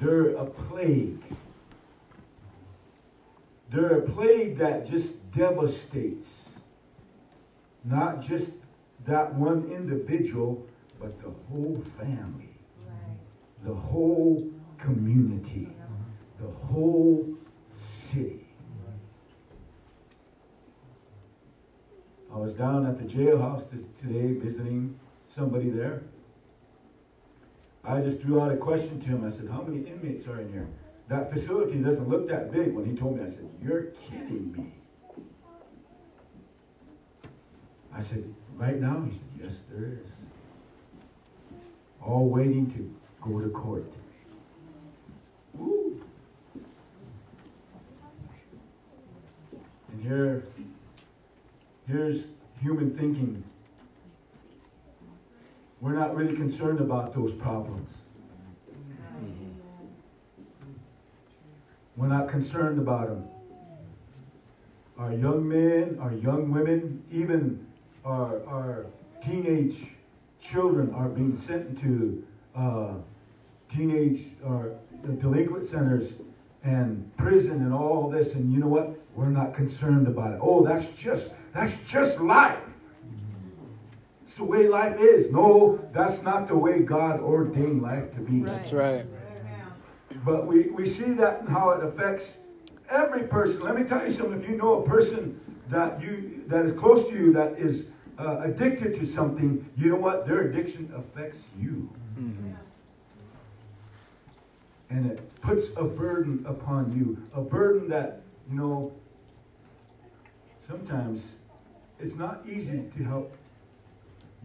they're a plague. They're a plague that just devastates not just that one individual, but the whole family, the whole community, the whole city. I was down at the jailhouse today visiting somebody there. I just threw out a question to him. I said, How many inmates are in here? That facility doesn't look that big. When he told me, I said, You're kidding me. I said, Right now? He said, Yes, there is. All waiting to go to court. Woo. And here, here's human thinking. we're not really concerned about those problems. We're not concerned about them. Our young men, our young women, even our, our teenage children are being sent to uh, teenage or delinquent centers and prison and all this. And you know what? We're not concerned about it. Oh, that's just that's just life. It's the way life is. No, that's not the way God ordained life to be. That's right. But we, we see that and how it affects every person. Let me tell you something. If you know a person that you that is close to you that is uh, addicted to something, you know what? Their addiction affects you. And it puts a burden upon you. A burden that, you know, sometimes it's not easy to help,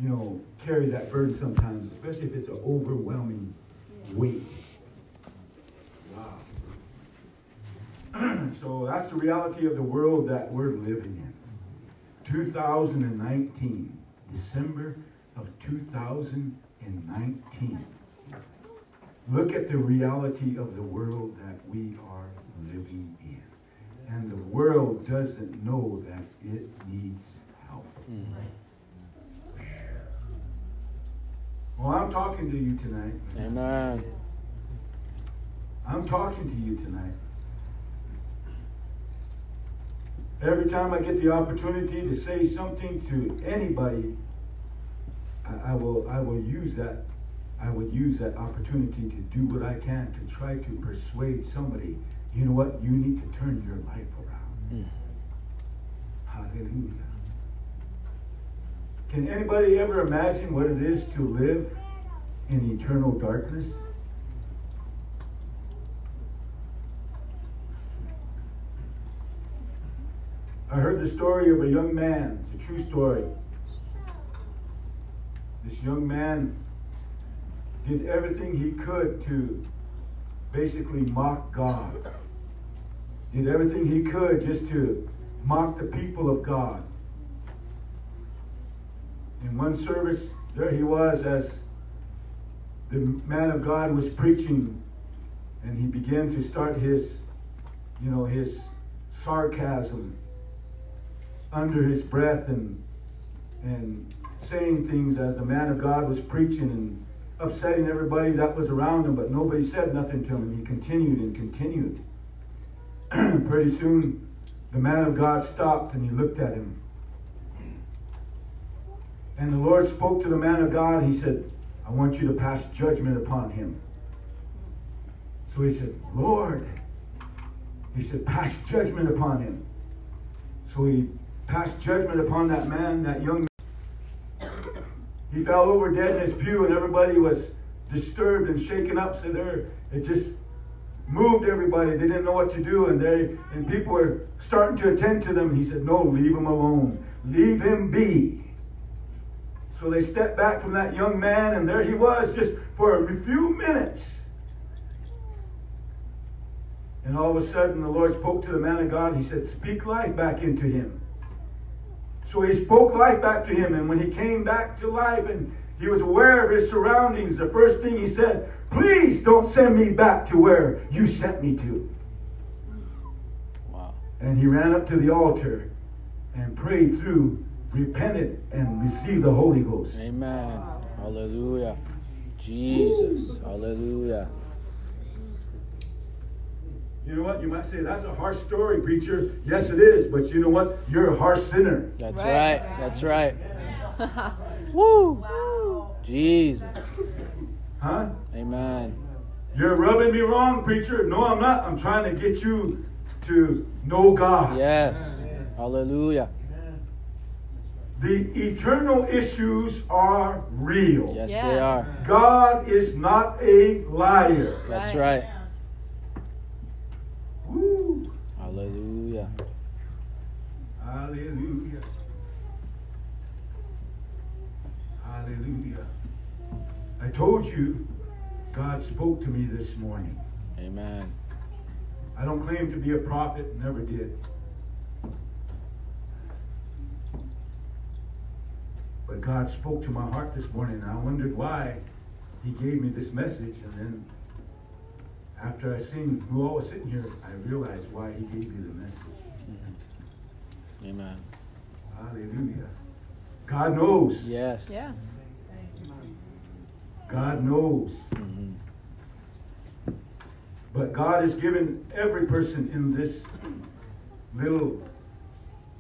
you know, carry that burden sometimes, especially if it's an overwhelming weight. Wow. (clears throat) so that's the reality of the world that we're living in. 2019, December of 2019. Look at the reality of the world that we are living in. And the world doesn't know that it needs help. Well, I'm talking to you tonight. Amen. I'm talking to you tonight. Every time I get the opportunity to say something to anybody, I, I will I will use that I would use that opportunity to do what I can to try to persuade somebody, you know what, you need to turn your life around. Hmm. Hallelujah. Can anybody ever imagine what it is to live in eternal darkness? I heard the story of a young man. It's a true story. This young man did everything he could to basically mock God. Did everything he could just to mock the people of God. In one service, there he was as the man of God was preaching, and he began to start his, you know, his sarcasm under his breath and and saying things as the man of God was preaching and upsetting everybody that was around him, but nobody said nothing to him, he continued and continued. (clears throat) Pretty soon, the man of God stopped and he looked at him. And the Lord spoke to the man of God. He said, I want you to pass judgment upon him. So he said, Lord, he said, pass judgment upon him. So he passed judgment upon that man, that young man. He fell over dead in his pew, and everybody was disturbed and shaken up. So there, it just moved everybody. They didn't know what to do, and they and people were starting to attend to them. He said, "No, leave him alone. Leave him be." So they stepped back from that young man, and there he was, just for a few minutes. And all of a sudden, the Lord spoke to the man of God. He said, Speak life back into him. So he spoke life back to him. And when he came back to life and he was aware of his surroundings, the first thing he said, Please don't send me back to where you sent me to. Wow. And he ran up to the altar and prayed through, repented, and received the Holy Ghost. Amen. Hallelujah. Jesus. Hallelujah. You know what? You might say, that's a harsh story, preacher. Yes, it is. But you know what? You're a harsh sinner. That's right. That's right. (laughs) Woo. Jesus. Huh? Amen. You're rubbing me wrong, preacher. No, I'm not. I'm trying to get you to know God. Yes. Hallelujah. The eternal issues are real. Yes, Yeah. they are. God is not a liar. That's Right. right. Woo. Hallelujah. Hallelujah. Hallelujah. I told you, God spoke to me this morning. Amen. I don't claim to be a prophet, never did. But God spoke to my heart this morning. And I wondered why He gave me this message. And then after I seen who all was sitting here, I realized why He gave me the message. Mm-hmm. Amen. Hallelujah. God knows. Yes. Yeah. God knows. Mhm. But God has given every person in this little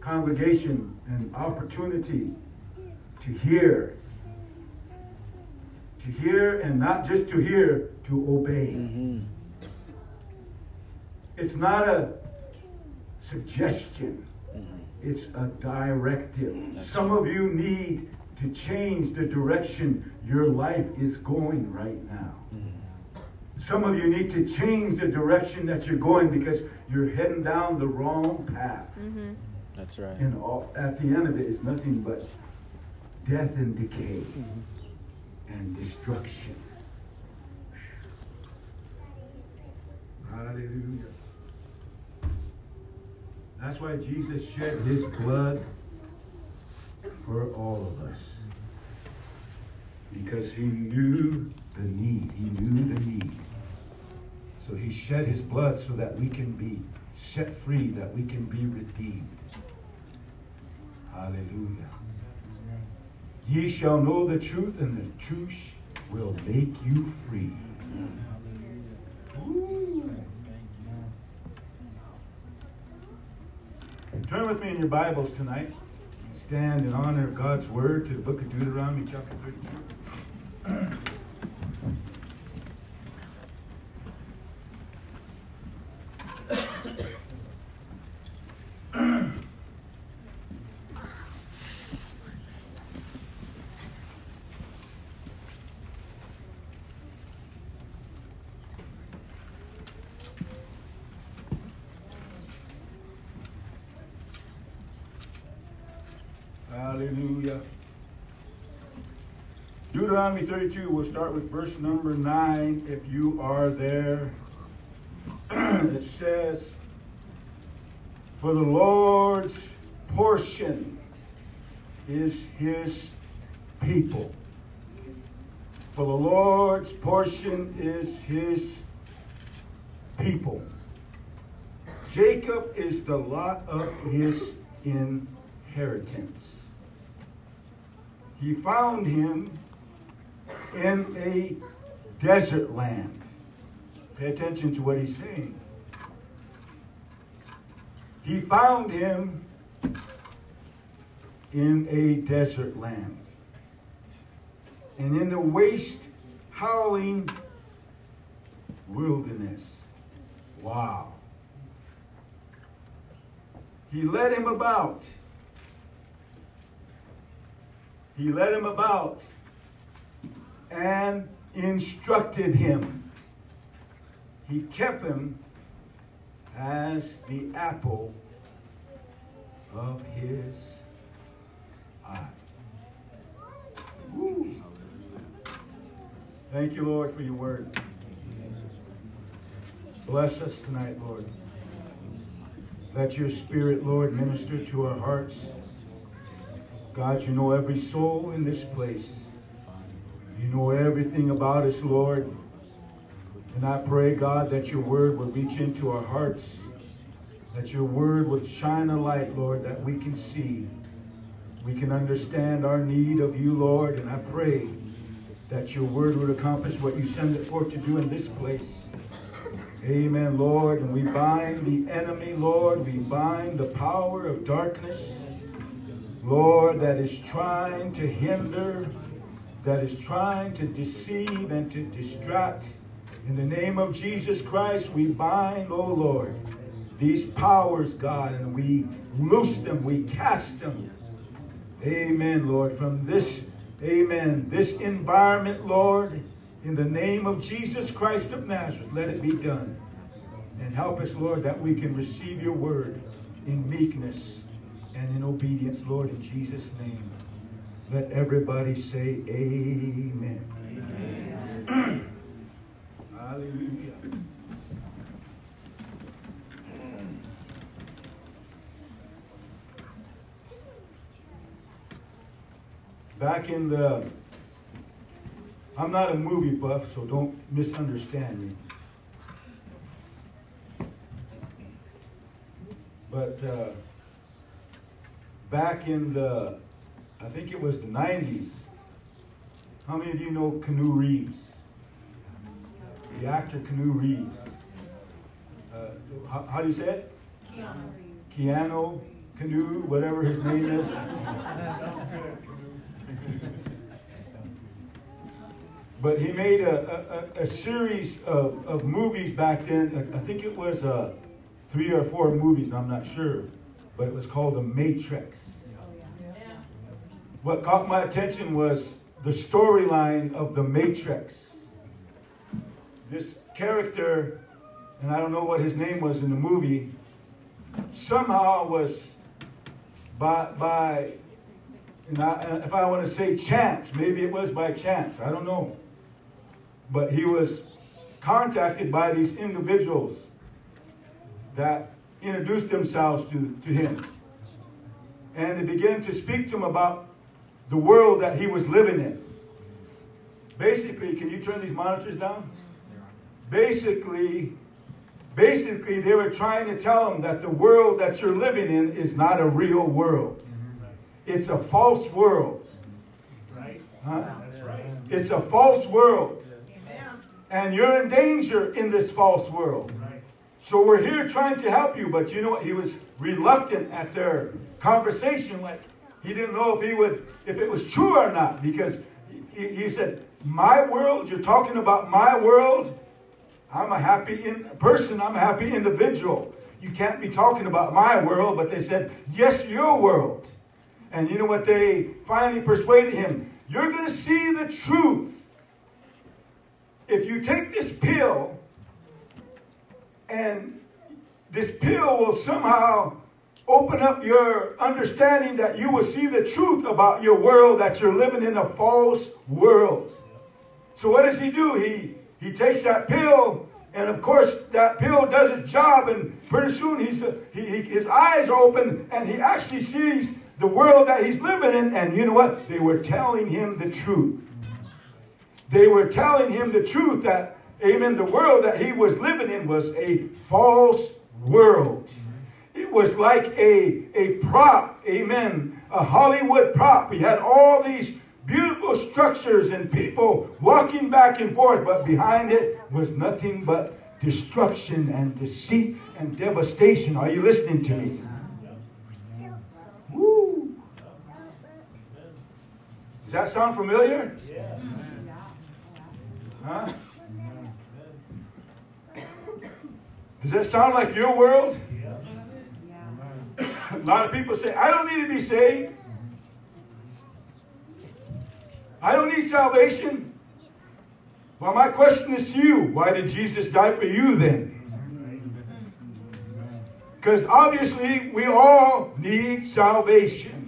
congregation an opportunity to hear. To hear and not just to hear, to obey. Mhm. It's not a suggestion. It's a directive. That's Some of you need to change the direction your life is going right now. Some of you need to change the direction that you're going because you're heading down the wrong path. Mm-hmm. That's right. And all, at the end of it is nothing but death and decay and destruction. Hallelujah. That's why Jesus shed his blood for all of us. Because he knew the need. He knew the need. So he shed his blood so that we can be set free, that we can be redeemed. Hallelujah. Ye shall know the truth, and the truth will make you free. Ooh. Turn with me in your Bibles tonight. And stand in honor of God's word to the book of Deuteronomy, chapter 32. (clears throat) (coughs) (clears throat) Hallelujah. Deuteronomy 32, we'll start with verse number 9 if you are there. (clears throat) it says, For the Lord's portion is his people. For the Lord's portion is his people. Jacob is the lot of his inheritance. He found him in a desert land. Pay attention to what he's saying. He found him in a desert land. And in the waste, howling wilderness. Wow. He led him about. He led him about and instructed him. He kept him as the apple of his eye. Thank you, Lord, for your word. Bless us tonight, Lord. Let your spirit, Lord, minister to our hearts. God, you know every soul in this place. You know everything about us, Lord. And I pray, God, that your word will reach into our hearts. That your word would shine a light, Lord, that we can see. We can understand our need of you, Lord. And I pray that your word would accomplish what you send it forth to do in this place. Amen, Lord. And we bind the enemy, Lord. We bind the power of darkness, Lord, that is trying to hinder, that is trying to deceive and to distract. In the name of Jesus Christ, we bind, oh Lord, these powers, God, and we loose them, we cast them. Amen, Lord, from this, amen, this environment, Lord, in the name of Jesus Christ of Nazareth, let it be done. And help us, Lord, that we can receive your word in meekness and in obedience, Lord, in Jesus' name. Let everybody say amen. Amen. (clears throat) Hallelujah. back in the, I'm not a movie buff, so don't misunderstand me. But uh, back in the, I think it was the 90s, how many of you know Canoe Reeves? The actor Canoe Reeves. Uh, how, how do you say it? Keanu, Canoe, whatever his name is. (laughs) But he made a, a, a series of, of movies back then. I think it was uh, three or four movies, I'm not sure. But it was called The Matrix. What caught my attention was the storyline of The Matrix. This character, and I don't know what his name was in the movie, somehow was by, by and I, if I want to say chance, maybe it was by chance, I don't know. But he was contacted by these individuals that introduced themselves to, to him. And they began to speak to him about the world that he was living in. Basically, can you turn these monitors down? Basically, basically they were trying to tell him that the world that you're living in is not a real world. It's a false world. Right? Huh? That's right. It's a false world. And you're in danger in this false world. So we're here trying to help you, but you know what? He was reluctant at their conversation. Like he didn't know if he would, if it was true or not, because he, he said, "My world. You're talking about my world. I'm a happy in, person. I'm a happy individual. You can't be talking about my world." But they said, "Yes, your world." And you know what? They finally persuaded him. You're going to see the truth if you take this pill and this pill will somehow open up your understanding that you will see the truth about your world that you're living in a false world. So what does he do? He he takes that pill and of course that pill does its job and pretty soon he's he, he, his eyes are open and he actually sees the world that he's living in and you know what? They were telling him the truth. They were telling him the truth that, amen, the world that he was living in was a false world. It was like a, a prop, amen, a Hollywood prop. We had all these beautiful structures and people walking back and forth, but behind it was nothing but destruction and deceit and devastation. Are you listening to me? Woo. Does that sound familiar? Huh? Does that sound like your world? (coughs) A lot of people say, I don't need to be saved. I don't need salvation. Well, my question is to you why did Jesus die for you then? Because obviously we all need salvation.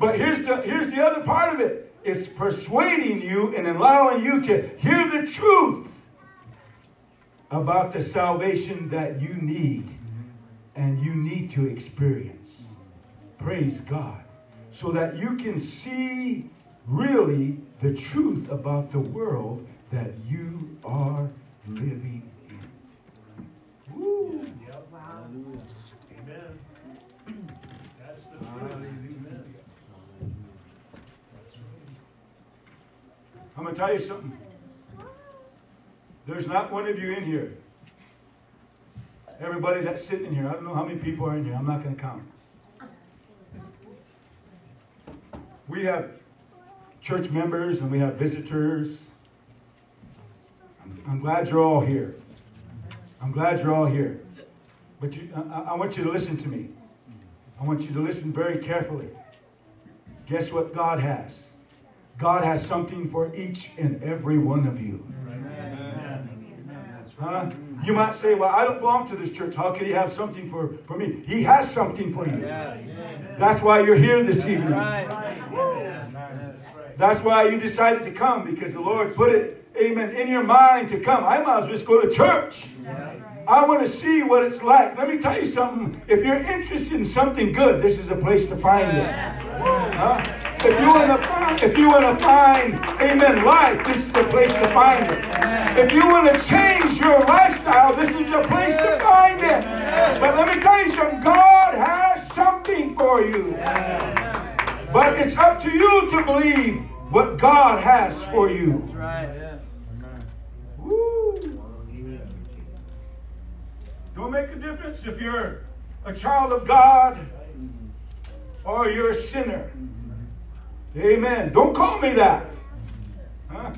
But here's the, here's the other part of it it's persuading you and allowing you to hear the truth about the salvation that you need and you need to experience. Praise God. So that you can see really the truth about the world that you are living in. Woo. Yep. Amen. (clears throat) That's the truth. Amen. I'm going to tell you something. There's not one of you in here. Everybody that's sitting here, I don't know how many people are in here. I'm not going to count. We have church members and we have visitors. I'm, glad you're all here. I'm glad you're all here. But you, I, I want you to listen to me. I want you to listen very carefully. Guess what God has? God has something for each and every one of you. Huh? You might say, Well, I don't belong to this church. How could he have something for, for me? He has something for you. That's why you're here this evening. That's why you decided to come because the Lord put it, amen, in your mind to come. I might as well just go to church. I want to see what it's like. Let me tell you something. If you're interested in something good, this is a place to find it. Huh? If you want to find, if you want to find, amen, life, this is the place to find it. If you want to change your lifestyle, this is the place to find it. But let me tell you something. God has something for you. But it's up to you to believe what God has for you. That's right. Woo. Don't make a difference if you're a child of God or you're a sinner. Amen. Don't call me that. Huh?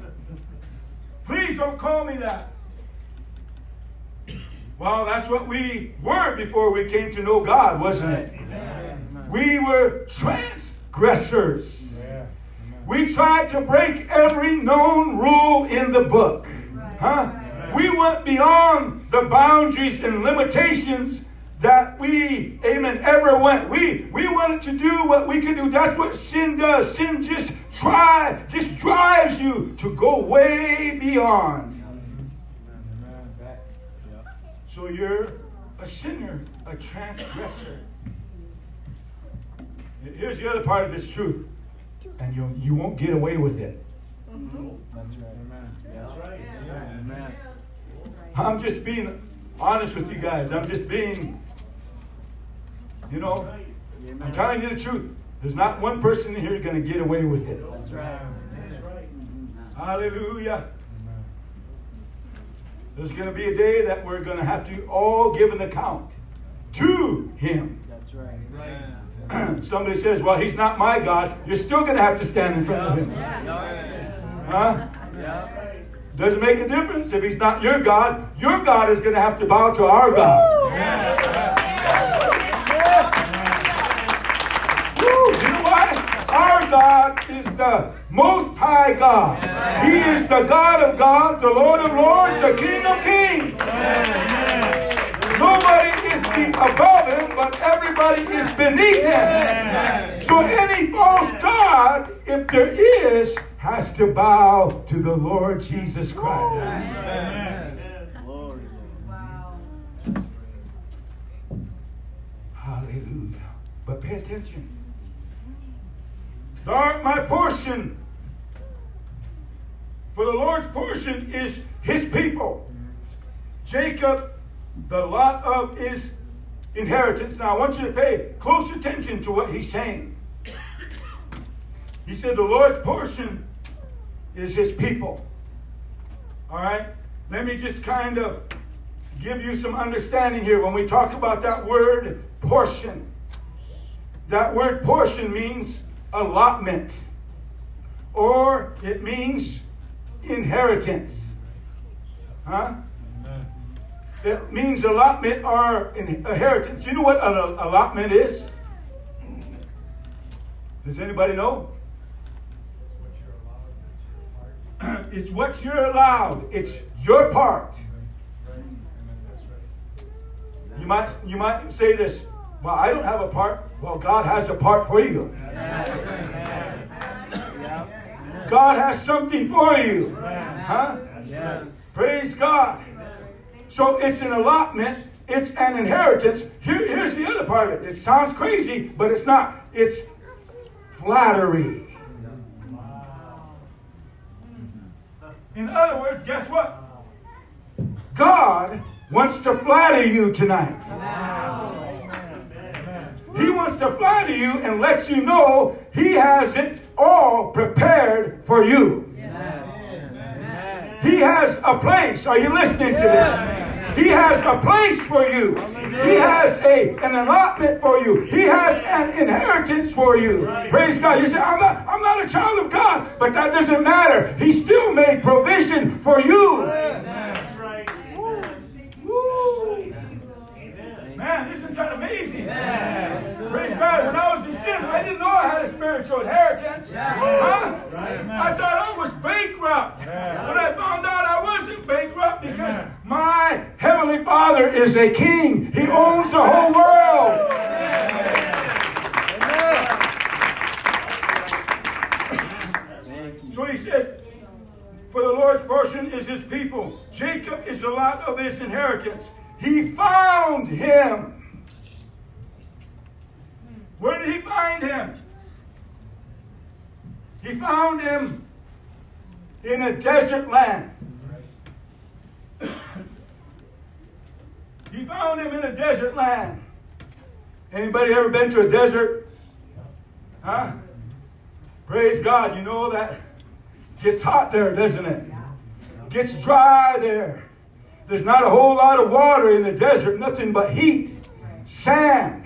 Please don't call me that. Well, that's what we were before we came to know God, wasn't it? We were transgressors. We tried to break every known rule in the book. Huh? We went beyond the boundaries and limitations that we, amen, ever went. We we wanted to do what we could do. That's what sin does. Sin just try, just drives you to go way beyond. So you're a sinner, a transgressor. Here's the other part of this truth, and you you won't get away with it. That's right. That's right. Amen. I'm just being honest with you guys. I'm just being, you know, I'm telling you the truth. There's not one person in here going to get away with it. That's right. That's right. Hallelujah. There's going to be a day that we're going to have to all give an account to Him. That's right. (clears throat) Somebody says, Well, He's not my God. You're still going to have to stand in front of Him. Huh? Yeah. Doesn't make a difference if He's not your God. Your God is going to have to bow to our God. You know why? Our God is the most high God. He is the God of gods, the Lord of lords, the King of kings. Nobody is above him, but everybody is beneath him. So any false God, if there is, has to bow to the Lord Jesus Christ. Glory. Hallelujah. But pay attention. Art my portion. For the Lord's portion is his people. Jacob, the lot of his inheritance. Now I want you to pay close attention to what he's saying. He said, The Lord's portion is his people. All right? Let me just kind of give you some understanding here when we talk about that word portion. That word portion means allotment, or it means inheritance. Huh? It means allotment or inheritance. You know what an allotment is? Does anybody know? (clears throat) it's what you're allowed. It's your part. You might you might say this. Well, I don't have a part. Well, God has a part for you. God has something for you. Huh? Praise God. So it's an allotment, it's an inheritance. Here, here's the other part of it. It sounds crazy, but it's not. It's flattery. In other words, guess what? God wants to flatter you tonight. He wants to flatter you and let you know He has it all prepared for you. He has a place. Are you listening to this? He has a place for you. He has a, an allotment for you. He has an inheritance for you. Praise God. You say, I'm not, I'm not a child of God, but that doesn't matter. He still made provision for you. Right. this is kind of amazing? Praise God. When I was in sin, I didn't know I had a spiritual inheritance. Huh? I thought I was bankrupt. But I found out I wasn't bankrupt because my Heavenly Father is a king. He owns the whole world. Thank you. So he said, For the Lord's portion is his people. Jacob is the lot of his inheritance. He found him. Where did he find him? He found him in a desert land. He found him in a desert land. Anybody ever been to a desert? Huh? Praise God. You know that gets hot there, doesn't it? Gets dry there. There's not a whole lot of water in the desert, nothing but heat, sand.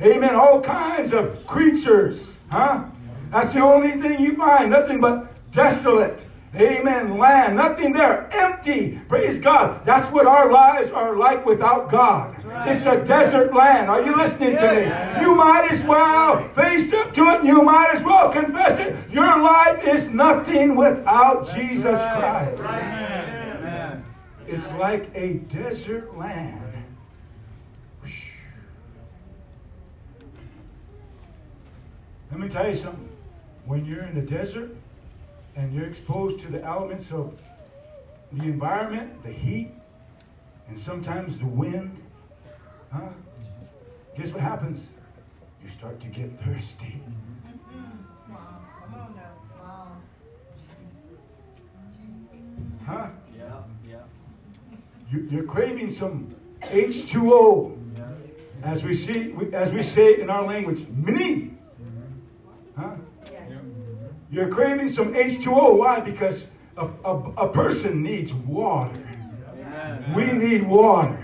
Amen. All kinds of creatures. Huh? That's the only thing you find. Nothing but desolate. Amen. Land. Nothing there. Empty. Praise God. That's what our lives are like without God. It's a desert land. Are you listening to me? You might as well face up to it. You might as well confess it. Your life is nothing without Jesus Christ. It's like a desert land. Let me tell you something. When you're in the desert and you're exposed to the elements of the environment, the heat, and sometimes the wind, huh? Guess what happens? You start to get (laughs) thirsty. Huh? Yeah, yeah. You- You're craving some H2O, as we see, as we say in our language, mini. Huh? You're craving some H2O. Why? Because a, a, a person needs water. We need water.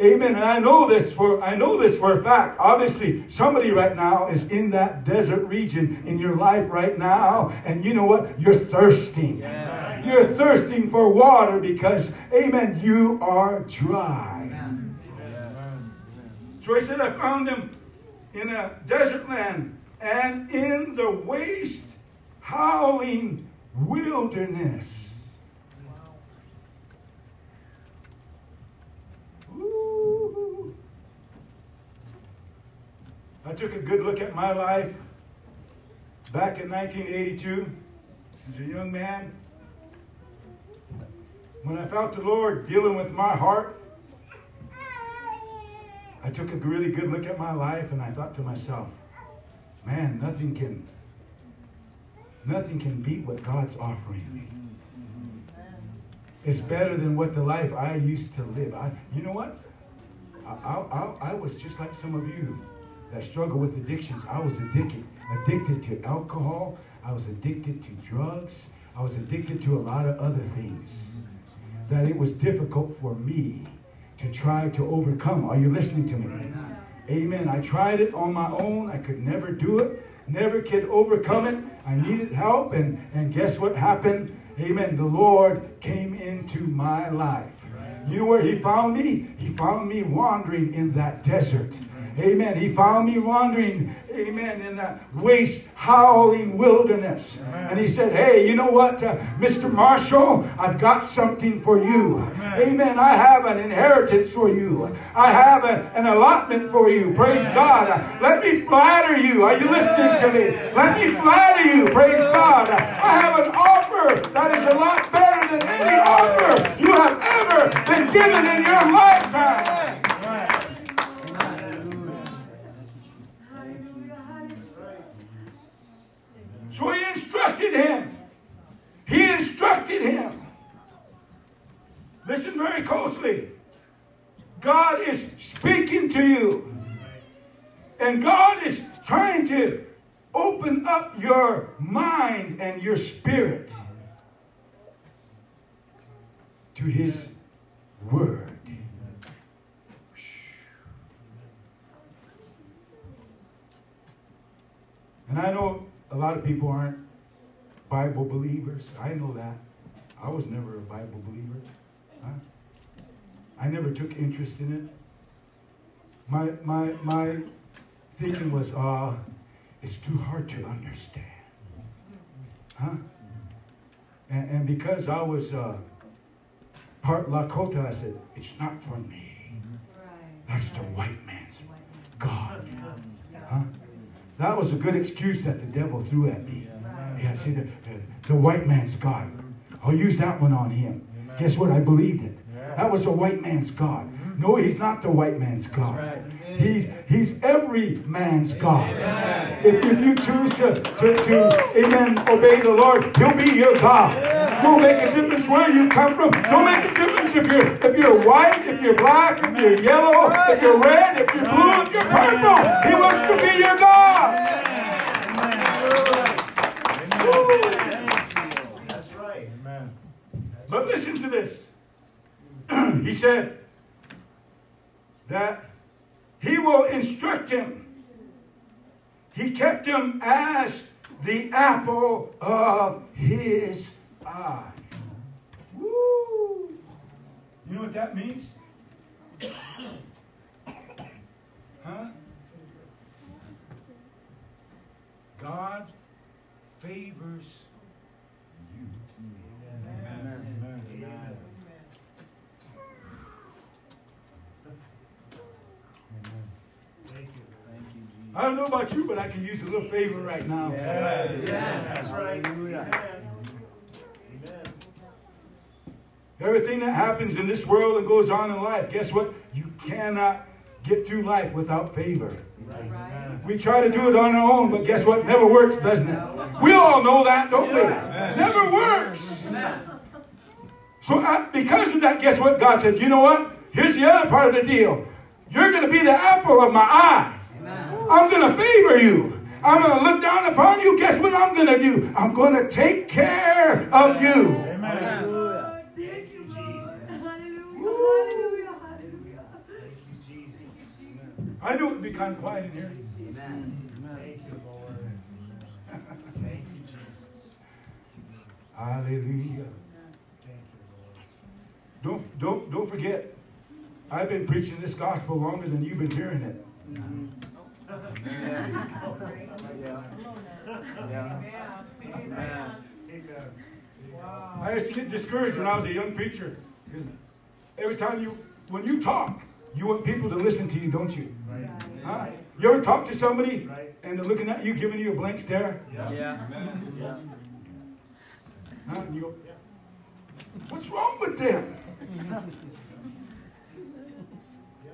Amen. And I know this for I know this for a fact. Obviously, somebody right now is in that desert region in your life right now, and you know what? You're thirsting. You're thirsting for water because, Amen, you are dry. So he said, I found him in a desert land and in the waste, howling wilderness. Ooh. I took a good look at my life back in 1982 as a young man. When I felt the Lord dealing with my heart, I took a really good look at my life and I thought to myself, man, nothing can nothing can beat what God's offering me. It's better than what the life I used to live. I, you know what? I, I, I, was just like some of you that struggle with addictions. I was addicted, addicted to alcohol. I was addicted to drugs. I was addicted to a lot of other things that it was difficult for me to try to overcome. Are you listening to me? Amen. I tried it on my own. I could never do it. Never could overcome it. I needed help. And, and guess what happened? Amen. The Lord came into my life. You know where He found me? He found me wandering in that desert. Amen. He found me wandering, amen, in that waste, howling wilderness. And he said, Hey, you know what, uh, Mr. Marshall? I've got something for you. Amen. I have an inheritance for you. I have an, an allotment for you. Praise God. Uh, Let me flatter you. Are you listening to me? Let me flatter you. Praise God. I have an offer that is a lot better than any offer you have ever been given in your lifetime. So he instructed him. He instructed him. Listen very closely. God is speaking to you. And God is trying to open up your mind and your spirit to his word. And I know a lot of people aren't Bible believers. I know that. I was never a Bible believer. Huh? I never took interest in it. My my my thinking was, uh, it's too hard to understand. Huh? And, and because I was uh, part Lakota, I said, it's not for me. That's the white man's God. Huh? That was a good excuse that the devil threw at me. Yeah, see, the, the, white man's God. I'll use that one on him. Guess what? I believed it. That was a white man's God. No, he's not the white man's God. He's he's every man's God. If, if you choose to, to, to, amen, obey the Lord, he'll be your God. Don't make a difference where you come from. Don't make a difference if you're if you're white, if you're black, if you're yellow, if you're red, if you're blue, if you're purple. He wants to be your God. That's right. Amen. But listen to this. (clears throat) he said that he will instruct him. He kept him as the apple of his eye. Woo! You know what that means? huh? God favors you. I don't know about you, but I can use a little favor right now. Yeah, That's right. Amen. Everything that happens in this world and goes on in life, guess what? You cannot get through life without favor. We try to do it on our own, but guess what? Never works, doesn't it? We all know that, don't we? Never works. So, uh, because of that, guess what? God said, you know what? Here's the other part of the deal. You're going to be the apple of my eye. I'm going to favor you. I'm going to look down upon you. Guess what I'm going to do? I'm going to take care of you. Amen. Thank you, Lord. Hallelujah. Hallelujah. I knew it would be kind of quiet in here. Amen. Thank you, Lord. Thank you, Jesus. Hallelujah. Thank you, Lord. Don't, don't, don't forget, I've been preaching this gospel longer than you've been hearing it. Mm-hmm. Amen. I used to get discouraged when I was a young preacher because every time you, when you talk, you want people to listen to you, don't you? Right. Huh? You ever talk to somebody Right. and they're looking at you, giving you a blank stare? Yeah. Yeah. Huh? And you go, what's wrong with them?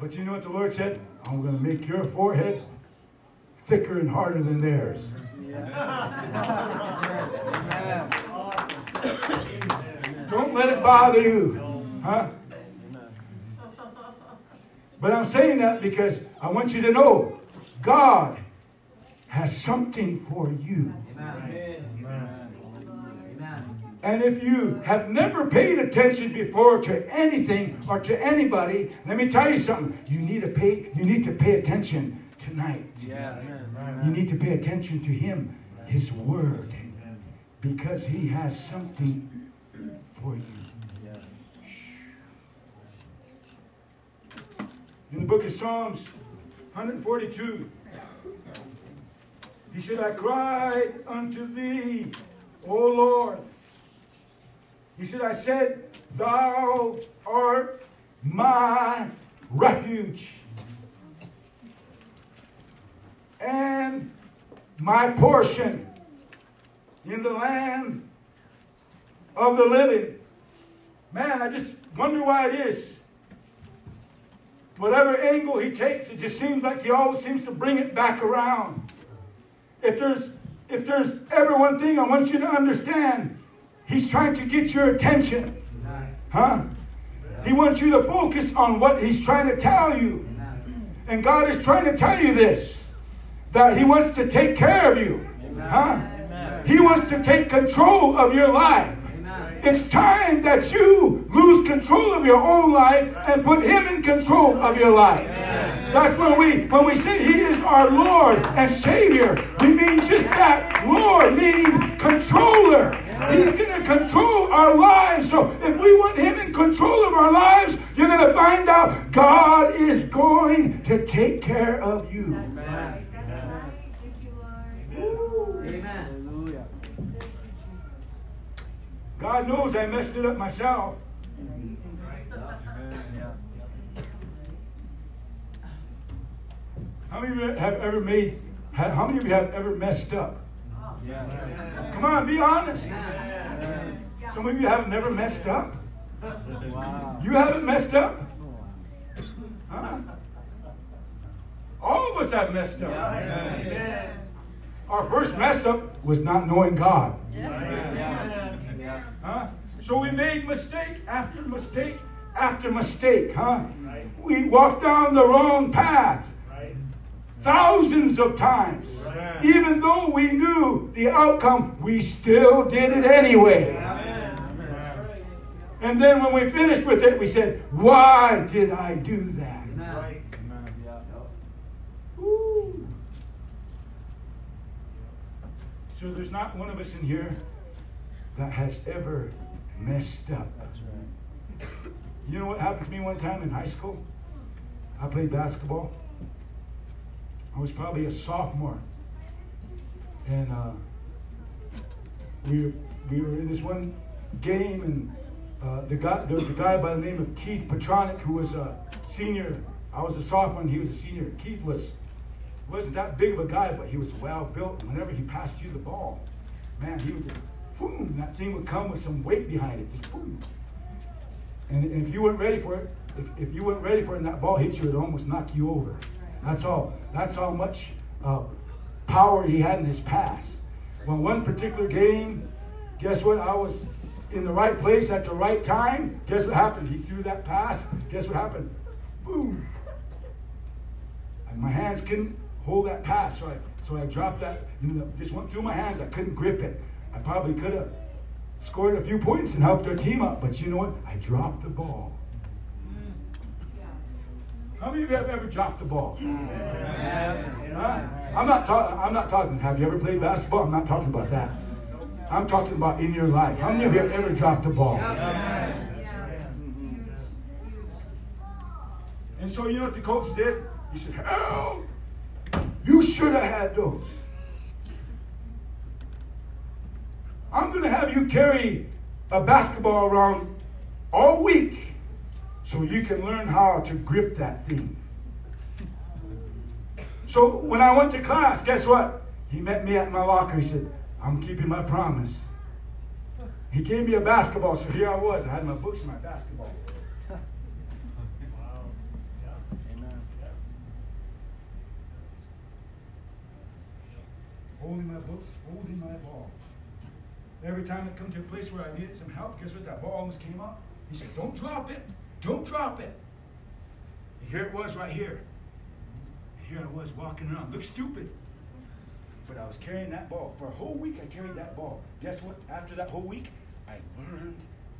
but you know what the Lord said? I'm going to make your forehead thicker and harder than theirs. Don't let it bother you. Huh? But I'm saying that because I want you to know God has something for you. And if you have never paid attention before to anything or to anybody, let me tell you something. You need to pay you need to pay attention tonight. Yeah. You need to pay attention to him, his word. Because he has something for you. In the book of Psalms 142, he said, I cried unto thee, O Lord. He said, I said, Thou art my refuge and my portion in the land of the living. Man, I just wonder why it is. Whatever angle he takes, it just seems like he always seems to bring it back around. If there's if there's ever one thing I want you to understand, he's trying to get your attention. Huh? He wants you to focus on what he's trying to tell you. And God is trying to tell you this that he wants to take care of you. Huh? He wants to take control of your life. It's time that you lose control of your own life and put him in control of your life. That's when we when we say he is our Lord and Savior, we mean just that. Lord meaning controller. He's going to control our lives. So if we want him in control of our lives, you're going to find out God is going to take care of you. Hallelujah. God knows I messed it up myself. How many of you have ever made, how many of you have ever messed up? Come on, be honest. Some of you have never messed up. You haven't messed up? Huh? All of us have messed up. Our first mess up was not knowing God. Yeah. Huh? So we made mistake after mistake after mistake, huh? Right. We walked down the wrong path Right. thousands of times. Right. Even though we knew the outcome, we still did it anyway. And then when we finished with it, we said, Why did I do that? Right. Woo. So there's not one of us in here that has ever messed up. That's right. You know what happened to me one time in high school? I played basketball. I was probably a sophomore. And uh, we, we were in this one game, and uh, the guy, there was a guy by the name of Keith Petronic who was a senior. I was a sophomore, and he was a senior. Keith was wasn't that big of a guy, but he was well built. And whenever he passed you the ball, man, he was just, boom, that thing would come with some weight behind it, just boom. And, if you weren't ready for it, if, if you weren't ready for it and that ball hit you, it'd almost knock you over. That's all. That's how much uh, power he had in his pass. When one particular game, guess what? I was in the right place at the right time. Guess what happened? He threw that pass. Guess what happened? Boom. And my hands couldn't hold that pass, so I so I dropped that. You know, just went through my hands. I couldn't grip it. I probably could have scored a few points and helped our team up, but you know what? I dropped the ball. How many of you have ever dropped the ball? Huh? I'm not talking. I'm not talking. Have you ever played basketball? I'm not talking about that. I'm talking about in your life. How many of you have ever dropped the ball? And so you know what the coach did? He said, "Hell, you should have had those. I'm going to have you carry a basketball around all week so you can learn how to grip that thing." So when I went to class, guess what? He met me at my locker. He said, I'm keeping my promise. He gave me a basketball, so here I was. I had my books and my basketball. Wow. Yeah. Amen. Holding my books, holding my ball. Every time I come to a place where I needed some help, guess what? That ball almost came up. He said, Don't drop it. Don't drop it. And here it was right here. And here I was walking around. Looked stupid. But I was carrying that ball. For a whole week, I carried that ball. Guess what? After that whole week, I learned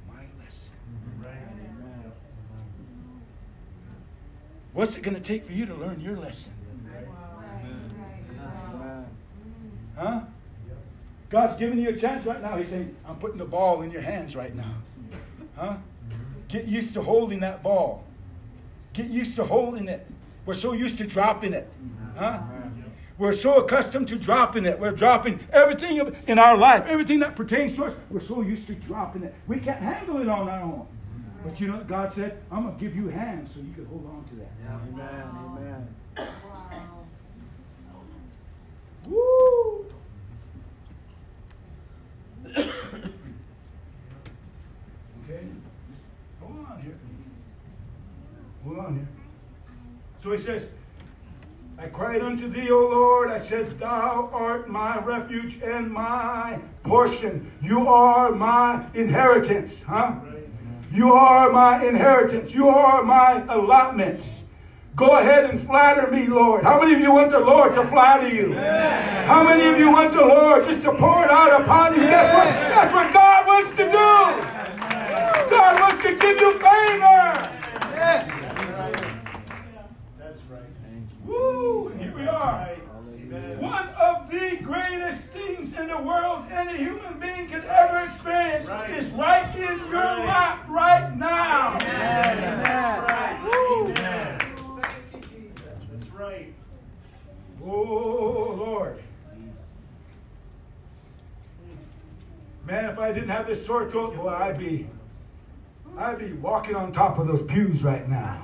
my lesson. Right. Amen. What's it going to take for you to learn your lesson? Amen. Huh? God's giving you a chance right now. He's saying, I'm putting the ball in your hands right now. Huh? Get used to holding that ball. Get used to holding it. We're so used to dropping it. Huh? We're so accustomed to dropping it. We're dropping everything in our life, everything that pertains to us. We're so used to dropping it. We can't handle it on our own. But you know what God said? I'm going to give you hands so you can hold on to that. Amen. Amen. Wow. Woo! Okay, just hold on here. Hold on here. So he says, I cried unto thee, O Lord. I said, Thou art my refuge and my portion. You are my inheritance. Huh? You are my inheritance. You are my allotment. Go ahead and flatter me, Lord. How many of you want the Lord to flatter you? How many of you want the Lord just to pour it out upon you? Guess what? That's what God wants to do. God wants to give you favor. That's right. Woo! And here we are. Amen. One of the greatest things in the world any human being could ever experience Right. is right in your lap right now. That's right. Woo! Amen. That's right. Oh Lord. Man, if I didn't have this sore throat, boy, I'd be I'd be walking on top of those pews right now.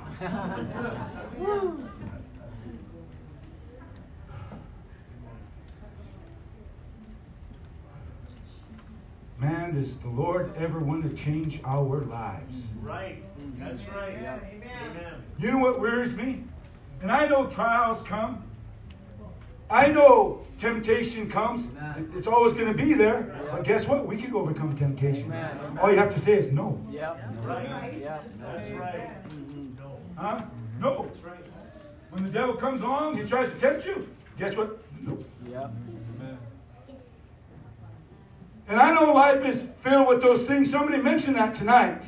man, does the Lord ever want to change our lives? Right, that's right. Amen. Amen. You know what worries me? And I know trials come. I know temptation comes. It's always going to be there. But guess what? We can overcome temptation. Amen. All you have to say is no. Yep. Right. Yep. That's right. No. Huh? No. That's right. When the devil comes along, he tries to tempt you. Guess what? No. Yep. And I know life is filled with those things. Somebody mentioned that tonight.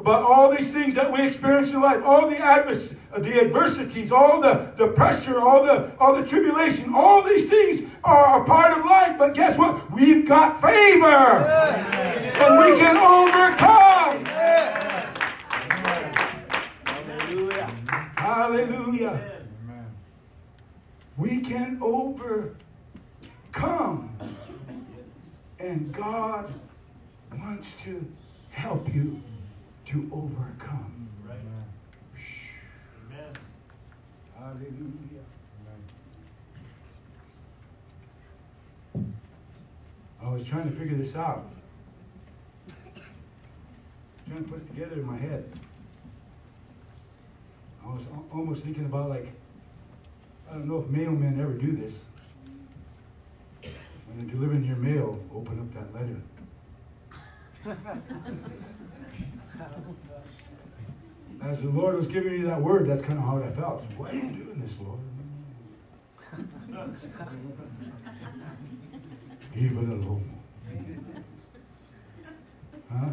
About all these things that we experience in life, all the advers- the adversities, all the, the pressure, all the all the tribulation, all these things are a part of life. But guess what? We've got favor. And we can overcome. Hallelujah. Hallelujah. We can overcome. And God wants to help you to overcome. Right. Amen. Hallelujah. I was trying to figure this out. Trying to put it together in my head. I was almost thinking about like, I don't know if mailmen ever do this. When they're delivering your mail, open up that letter. (laughs) As the Lord was giving me that word, that's kind of how I felt. Why are you doing this, Lord? Leave it alone. Huh?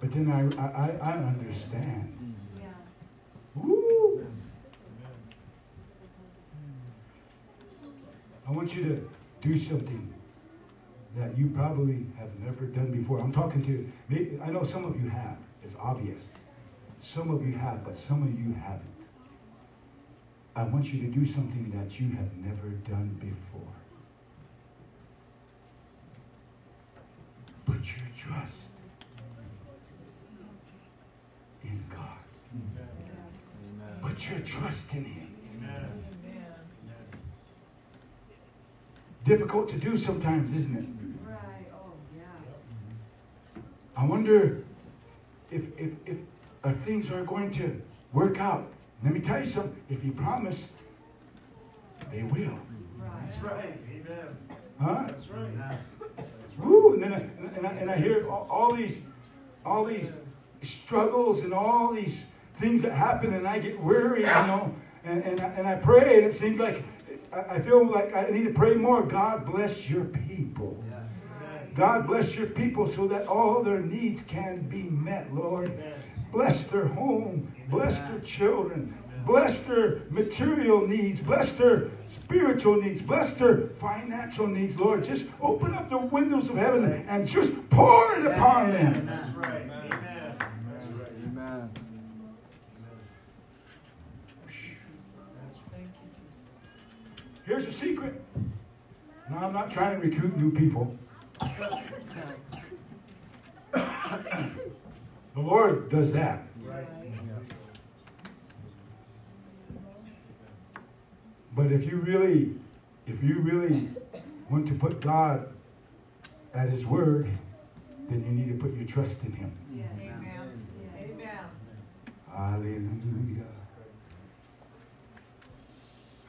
But then I, I, I- I understand. Woo! I want you to do something that you probably have never done before. I'm talking to, maybe, I know some of you have. It's obvious. Some of you have, but some of you haven't. I want you to do something that you have never done before. Put your trust in God. Put your trust in Him. Amen. Difficult to do sometimes, isn't it? I wonder if, if, if, if things are going to work out. Let me tell you something. If you promise, they will. That's right. Amen. Huh? That's right. Woo! And then I, and I, and I hear all, all these, all these struggles and all these things that happen, and I get weary, you know. And, and, I, and I pray, and it seems like I, I feel like I need to pray more. God bless your people. God bless your people so that all their needs can be met, Lord. Bless their home. Bless their children. Bless their material needs. Bless their spiritual needs. Bless their financial needs, Lord. Just open up the windows of heaven and just pour it upon them. That's right. Amen. That's right. Amen. Here's a secret. Now, I'm not trying to recruit new people. The Lord does that. But if you really, if you really want to put God at His word, then you need to put your trust in Him. Amen. Amen. Hallelujah.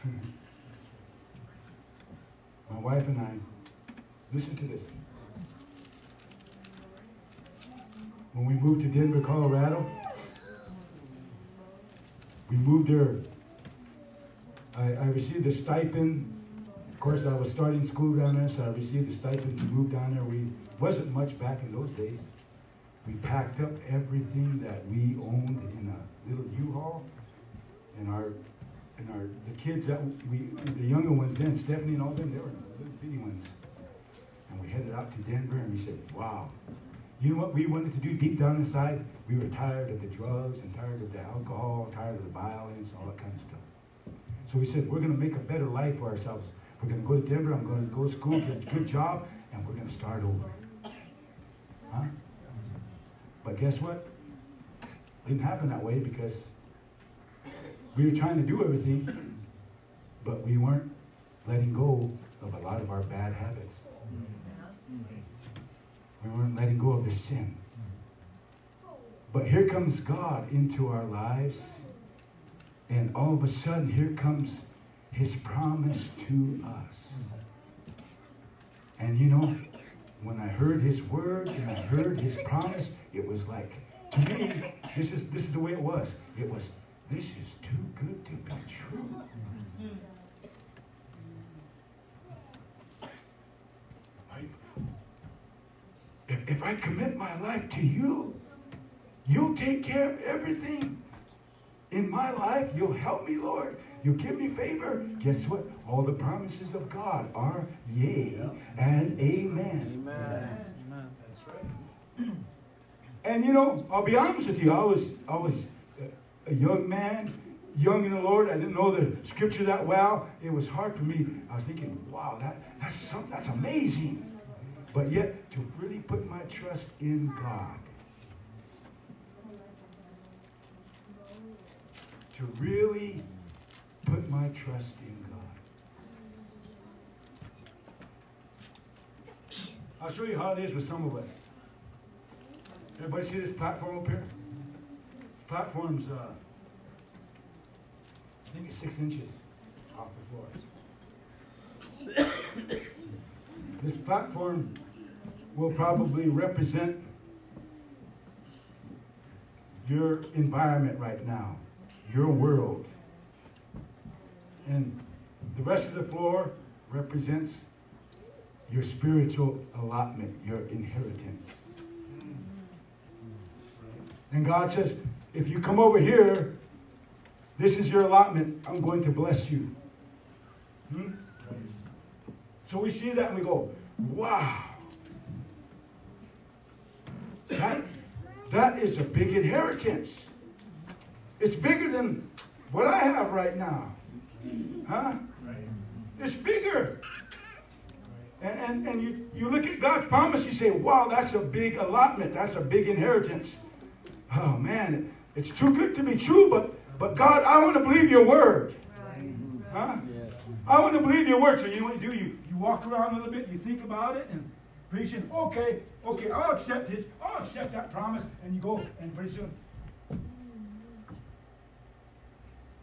(laughs) My wife and I, listen to this. When we moved to Denver, Colorado, we moved there. I, I received a stipend. Of course, I was starting school down there, so I received a stipend to move down there. We wasn't much back in those days. We packed up everything that we owned in a little U-Haul, and our and our the kids that we the younger ones then Stephanie and all them they were little bitty ones, and we headed out to Denver and we said, wow. You know what we wanted to do deep down inside? We were tired of the drugs and tired of the alcohol, tired of the violence, all that kind of stuff. So we said, we're going to make a better life for ourselves. We're going to go to Denver. I'm going to go to school, get a good job, and we're going to start over. Huh? But guess what? It didn't happen that way because we were trying to do everything, but we weren't letting go of a lot of our bad habits. Mm-hmm. We weren't letting go of the sin. But here comes God into our lives, and all of a sudden, here comes His promise to us. And you know, when I heard His word and I heard His promise, it was like, to me, this is this is the way it was. It was, this is too good to be true. If, if I commit my life to you, you'll take care of everything in my life. You'll help me, Lord. You'll give me favor. Guess what? All the promises of God are yea and amen. Amen. That's right. (clears throat) And you know, I'll be honest with you. I was I was a young man, young in the Lord. I didn't know the scripture that well. It was hard for me. I was thinking, wow, that that's some, that's amazing. But yet to really put my trust in God. To really put my trust in God. I'll show you how it is with some of us. Everybody see this platform up here? This platform's, uh, I think it's six inches off the floor. (coughs) this platform will probably represent your environment right now, your world. And the rest of the floor represents your spiritual allotment, your inheritance. And God says, if you come over here, this is your allotment. I'm going to bless you. Hmm? So we see that and we go, wow. That, that is a big inheritance. It's bigger than what I have right now. Huh? It's bigger. And, and, and you, you look at God's promise, you say, wow, that's a big allotment. That's a big inheritance. Oh, man, it's too good to be true, but, but God, I want to believe your word. Huh? I want to believe your word. So you know what you do? You, you walk around a little bit, you think about it, and pretty soon, okay, okay, I'll accept this. I'll accept that promise. And you go, and pretty soon,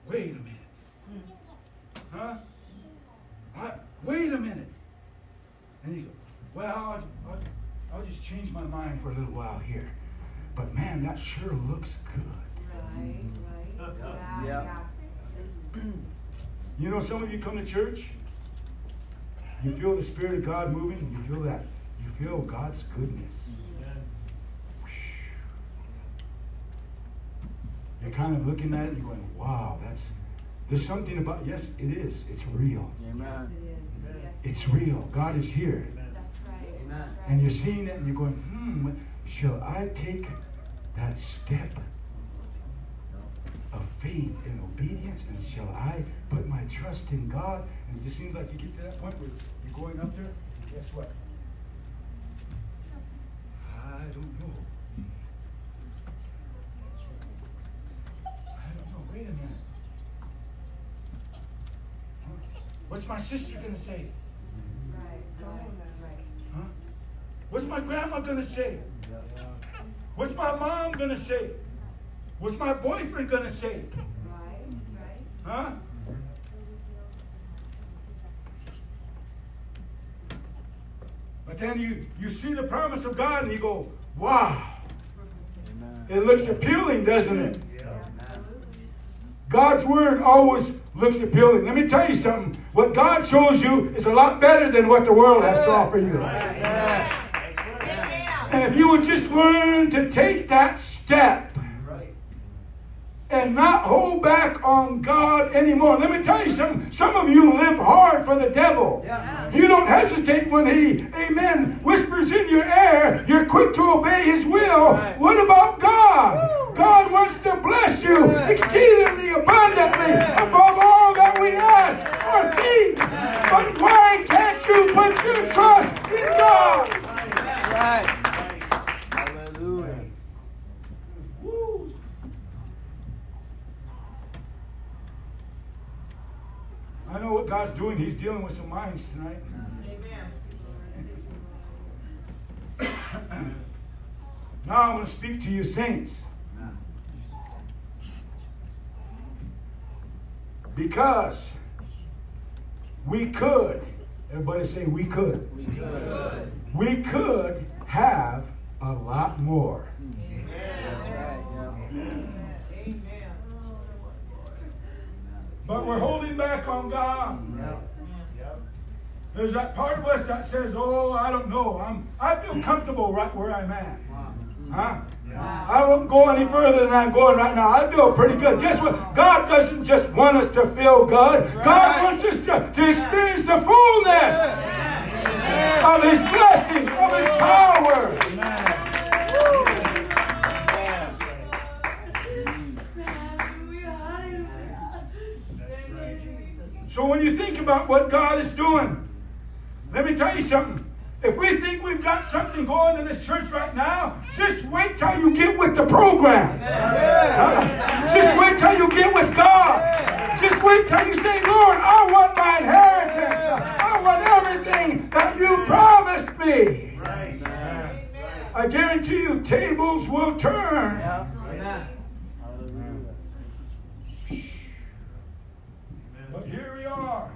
wait a minute. Huh? I, wait a minute. And you go, well, I'll, I'll, I'll just change my mind for a little while here. But man, that sure looks good. Right, right. Yeah, Yeah. yeah. You know, some of you come to church, you feel the Spirit of God moving, you feel that. You feel God's goodness. You're kind of looking at it and you're going, wow, that's, there's something about, yes, it is. It's real. Amen. It's real. God is here. Right. Amen. And you're seeing it and you're going, hmm, shall I take that step of faith and obedience? And shall I put my trust in God? And it just seems like you get to that point where you're going up there, and guess what? I don't know. I don't know. Wait a minute. What's my sister going to say? Right, right, right. Huh? What's my grandma gonna say? What's my mom gonna say? What's my boyfriend gonna say? Right, right. Huh? But then you, you see the promise of God and you go, wow. Amen. It looks appealing, doesn't it? God's word always looks appealing. Let me tell you something. What God shows you is a lot better than what the world has to offer you. And if you would just learn to take that step and not hold back on God anymore. Let me tell you something. Some of you live hard for the devil. You don't hesitate when he, amen, whispers in your ear. You're quick to obey his will. What about God? God wants to bless you exceedingly abundantly above all that we ask or think. But why can't you put your trust in God? Right. Hallelujah. Woo. I know what God's doing. He's dealing with some minds tonight. Amen. (coughs) Now I'm going to speak to you, saints. Because we could, everybody say we could. We could. We could have a lot more. That's right, yeah. Amen. But we're holding back on God. There's that part of us that says, "Oh, I don't know. I'm I feel comfortable right where I'm at." Huh? I won't go any further than I'm going right now. I feel pretty good. Guess what? God doesn't just want us to feel good. God wants us to, to experience the fullness of His blessing, of His power. So when you think about what God is doing, let me tell you something. If we think we've got something going in this church right now, just wait till you get with the program. Just wait till you get with God. Just wait till you say, Lord, I want my inheritance. I want everything that you promised me. I guarantee you, tables will turn. But here we are.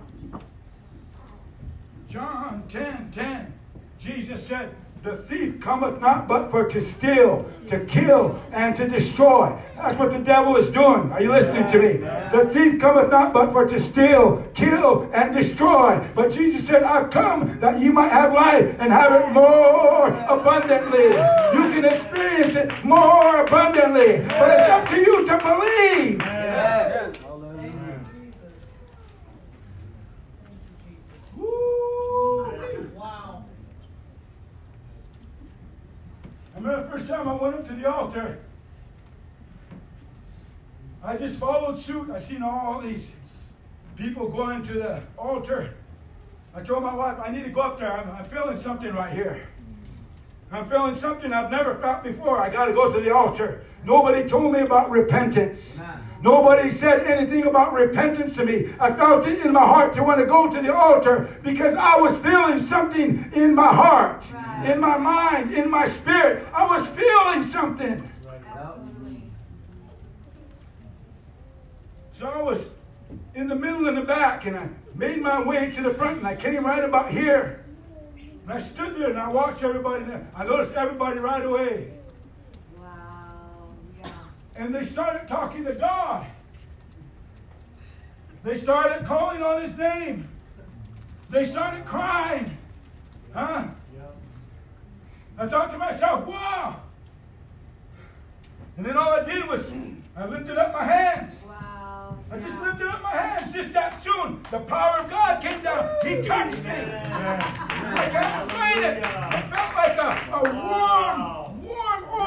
John 10 10. Jesus said, The thief cometh not but for to steal, to kill, and to destroy. That's what the devil is doing. Are you listening to me? The thief cometh not but for to steal, kill, and destroy. But Jesus said, I've come that you might have life and have it more abundantly. You can experience it more abundantly. But it's up to you to believe. Woo! Wow. I remember the first time I went up to the altar. I just followed suit. I seen all these people going to the altar. I told my wife, I need to go up there. I'm, I'm feeling something right here. I'm feeling something I've never felt before. I got to go to the altar. Nobody told me about repentance. Nobody said anything about repentance to me. I felt it in my heart to want to go to the altar because I was feeling something in my heart, in my mind, in my spirit. I was feeling something. So I was in the middle and the back, and I made my way to the front, and I came right about here. And I stood there and I watched everybody there. I noticed everybody right away. Wow. Yeah. And they started talking to God. They started calling on his name. They started crying. Huh? I thought to myself, wow. And then all I did was I lifted up my hands. Wow. I just lifted up my hands just that soon. The power of God came down. He touched me. I can't explain it. I felt like a, a warm, warm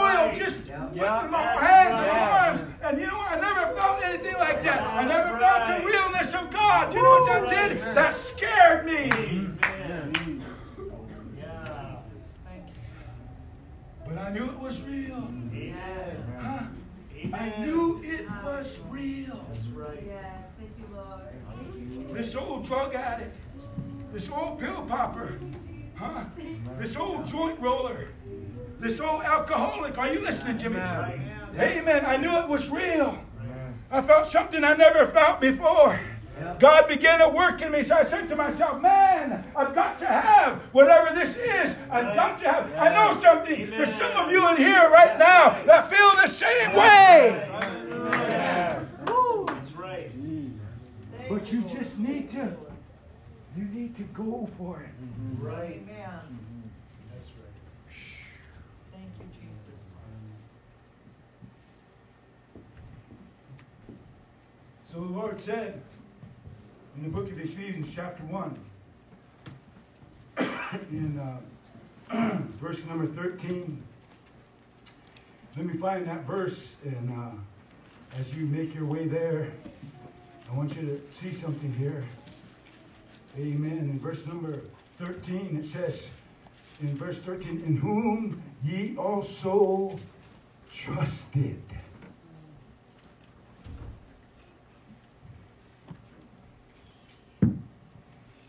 oil just Yeah. in my hands and arms. And you know what? I never felt anything like that. I never felt the realness of God. Do You know what that did? That scared me. Mm-hmm. But I knew it was real. Huh? I knew it was real. Yes. Thank you, Lord. This old drug addict, this old pill popper, huh? This old joint roller, this old alcoholic. Are you listening to me? Amen. I knew it was real. I felt something I never felt before. God began to work in me, so I said to myself, Man, I've got to have whatever this is. I've got to have. I know something. There's some of you in here right now that feel the same way. That's right. But you just need to, you need to go for it. Right. Amen. That's right. Thank you, Jesus. So the Lord said in the book of Ephesians, chapter 1, (coughs) in uh, (clears throat) verse number 13. Let me find that verse, and uh, as you make your way there, I want you to see something here. Amen. In verse number 13, it says, in verse 13, in whom ye also trusted.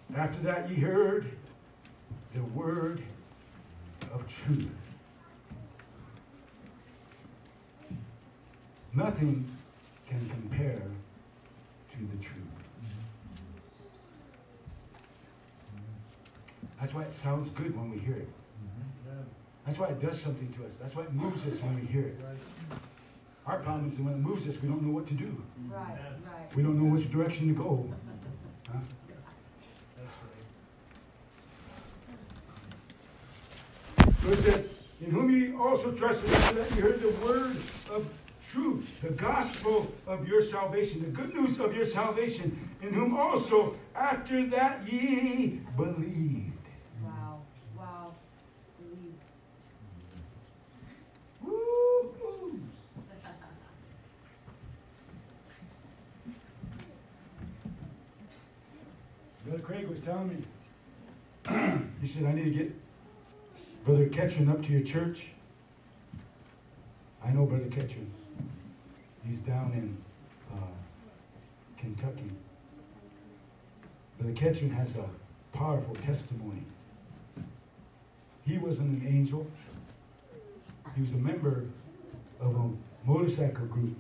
And after that ye heard the word of truth. Nothing can compare to the truth. That's why it sounds good when we hear it. That's why it does something to us. That's why it moves us when we hear it. Our problem is when it moves us, we don't know what to do. Right, right. We don't know which direction to go. Huh? It said, in whom ye also trusted, after that you heard the word of truth, the gospel of your salvation, the good news of your salvation, in whom also after that ye believed. Wow, wow. Believe. Woo-hoo. Brother Craig was telling me, (clears throat) he said, I need to get Brother Ketchum up to your church. I know Brother Ketchum. He's down in uh, Kentucky. Brother Ketchum has a powerful testimony. He wasn't an angel. He was a member of a motorcycle group.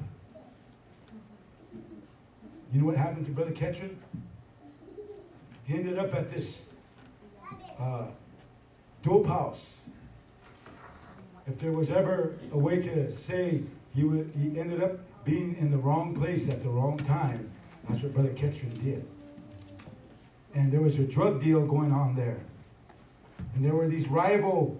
You know what happened to Brother Ketchum? He ended up at this uh, dope house. If there was ever a way to say he would, he ended up being in the wrong place at the wrong time, that's what Brother Ketchum did. And there was a drug deal going on there. And there were these rival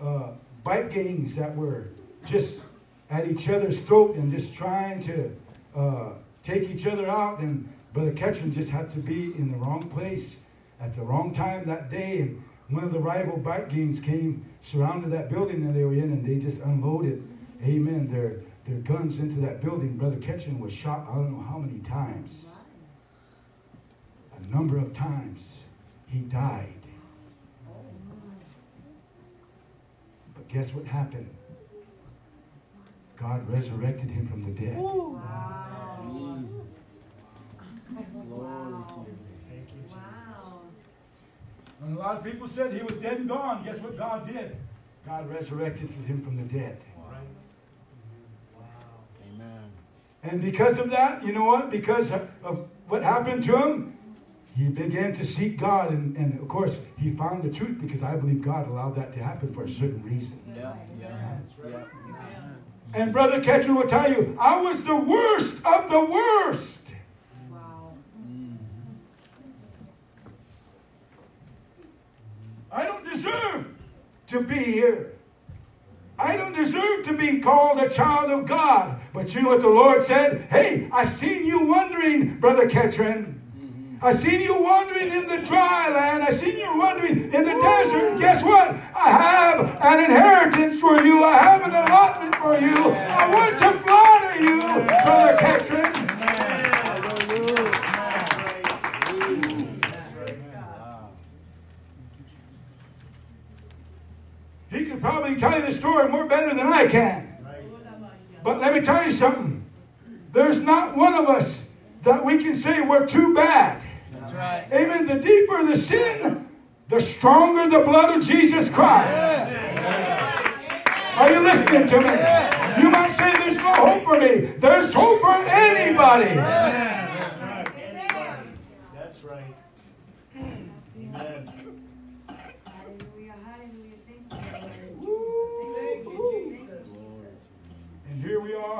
uh, bike gangs that were just at each other's throat and just trying to uh, take each other out. And Brother Ketchum just had to be in the wrong place at the wrong time that day. And one of the rival bike gangs came, surrounded that building that they were in, and they just unloaded, amen, their, their guns into that building. Brother Ketchum was shot, I don't know how many times. A number of times. He died. But guess what happened? God resurrected him from the dead. Wow. And a lot of people said he was dead and gone. Guess what God did? God resurrected him from the dead. Amen. And because of that, you know what? Because of, what happened to him, he began to seek God. And, and of course, he found the truth because I believe God allowed that to happen for a certain reason. Yeah, yeah, yeah. And Brother Ketchum will tell you, I was the worst of the worst. Wow. I don't deserve to be here. I don't deserve to be called a child of God. But you know what the Lord said? Hey, I seen you wandering, Brother Ketron. I seen you wandering in the dry land. I seen you wandering in the desert. Guess what? I have an inheritance for you. I have an allotment for you. I want to flatter you, Brother Ketron. Could probably tell you the story more better than I can. But let me tell you something. There's not one of us that we can say we're too bad. That's right. Amen. The deeper the sin, the stronger the blood of Jesus Christ. Are you listening to me? You might say there's no hope for me. There's hope for anybody.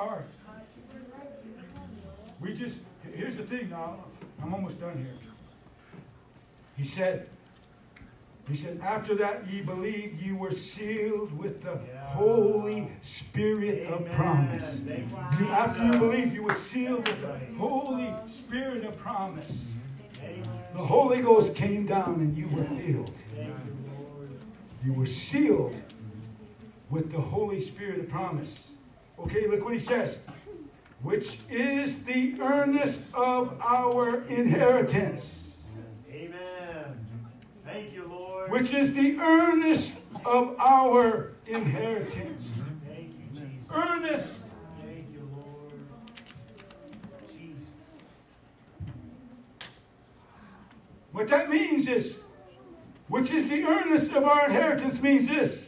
Here we just, here's the thing now. I'm almost done here. He said, he said, after that ye believed, you were sealed with the Holy Spirit of promise. You, after you believed, you were sealed with the Holy Spirit of promise. Amen. The Holy Ghost came down and you were filled. Thank. You were sealed with the Holy Spirit of promise. Okay, look what he says. Which is the earnest of our inheritance. Amen. Thank you, Lord. Which is the earnest of our inheritance. Thank you, Jesus. Earnest. Thank you, Lord. Jesus. What that means is, which is the earnest of our inheritance, means this.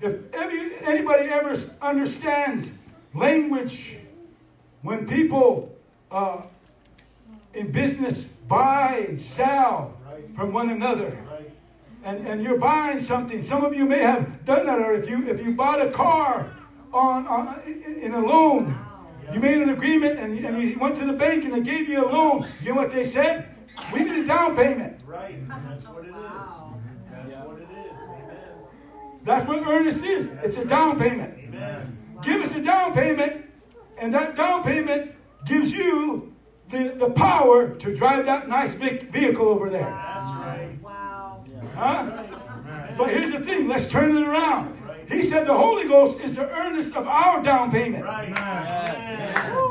If every, anybody ever understands language when people uh, in business buy and sell from one another. And, and you're buying something. Some of you may have done that, or if you if you bought a car on, on in in a loan, you made an agreement and, and you went to the bank and they gave you a loan. You know what they said? We need a down payment. Right, That's what earnest is. It's a down payment. Amen. Give us a down payment, and that down payment gives you the, the power to drive that nice vic- vehicle over there. That's right. Wow. Huh? But here's the thing let's turn it around. He said the Holy Ghost is the earnest of our down payment. Right.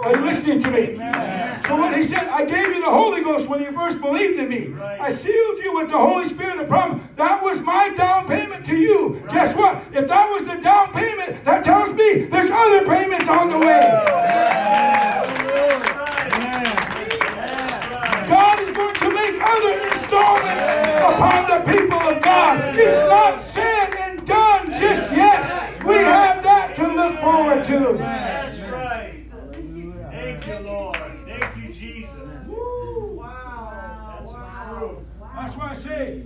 Are you listening to me? So what he said, I gave you the Holy Ghost when you first believed in me. Right. I sealed you with the Holy Spirit of promise. That was my down payment to you. Guess what? If that was the down payment, that tells me there's other payments on the way. God is going to make other installments upon the people of God. It's not said and done just yet. We have that to look forward to. That's right. Thank you, Lord. Thank you, Jesus. Wow. That's Wow. the truth. That's why I say,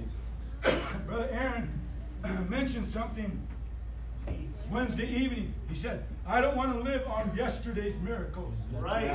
(coughs) Brother Aaron (coughs) mentioned something Wednesday evening. He said, I don't want to live on yesterday's miracles. Right.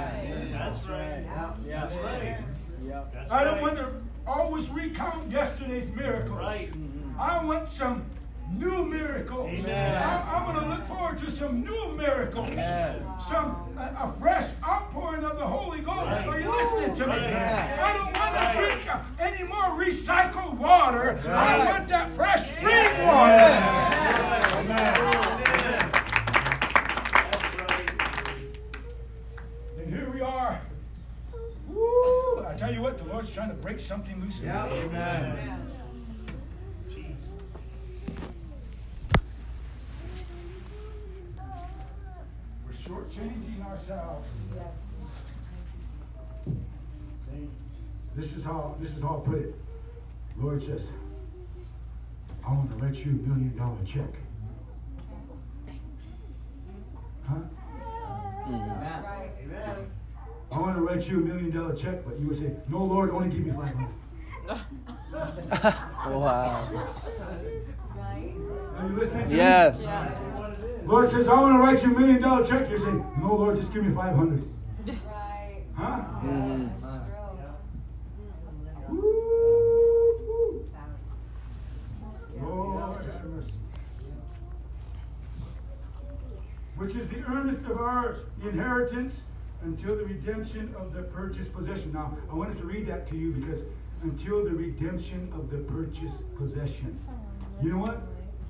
That's right. Yeah. That's right. Yeah. That's I don't right. want to always recount yesterday's miracles. Right. Mm-hmm. I want some new miracles. Amen. I, I want to look forward to some new miracles. Yes. Some a, a fresh outpouring of the Holy Ghost. Right. Are you listening to me? Right. I don't want Right. to drink uh, any more recycled water. I want that fresh spring water. And here we are. Woo! I tell you what, the Lord's trying to break something loose. in me. Amen. We're shortchanging ourselves. This is how this is how I put it. Lord says, I want to write you a million dollar check. Huh? Amen. I want to write you a million dollar check, but you would say, No, Lord, only give me five hundred. (laughs) Wow. Are you listening to me? Yes. Lord says, I want to write you a million dollar check. You're saying, No, Lord, just give me five hundred. Right. Huh? hmm Woo-hoo. Lord have mercy. Which is the earnest of our inheritance until the redemption of the purchased possession. Now, I wanted to read that to you because until the redemption of the purchased possession. You know what?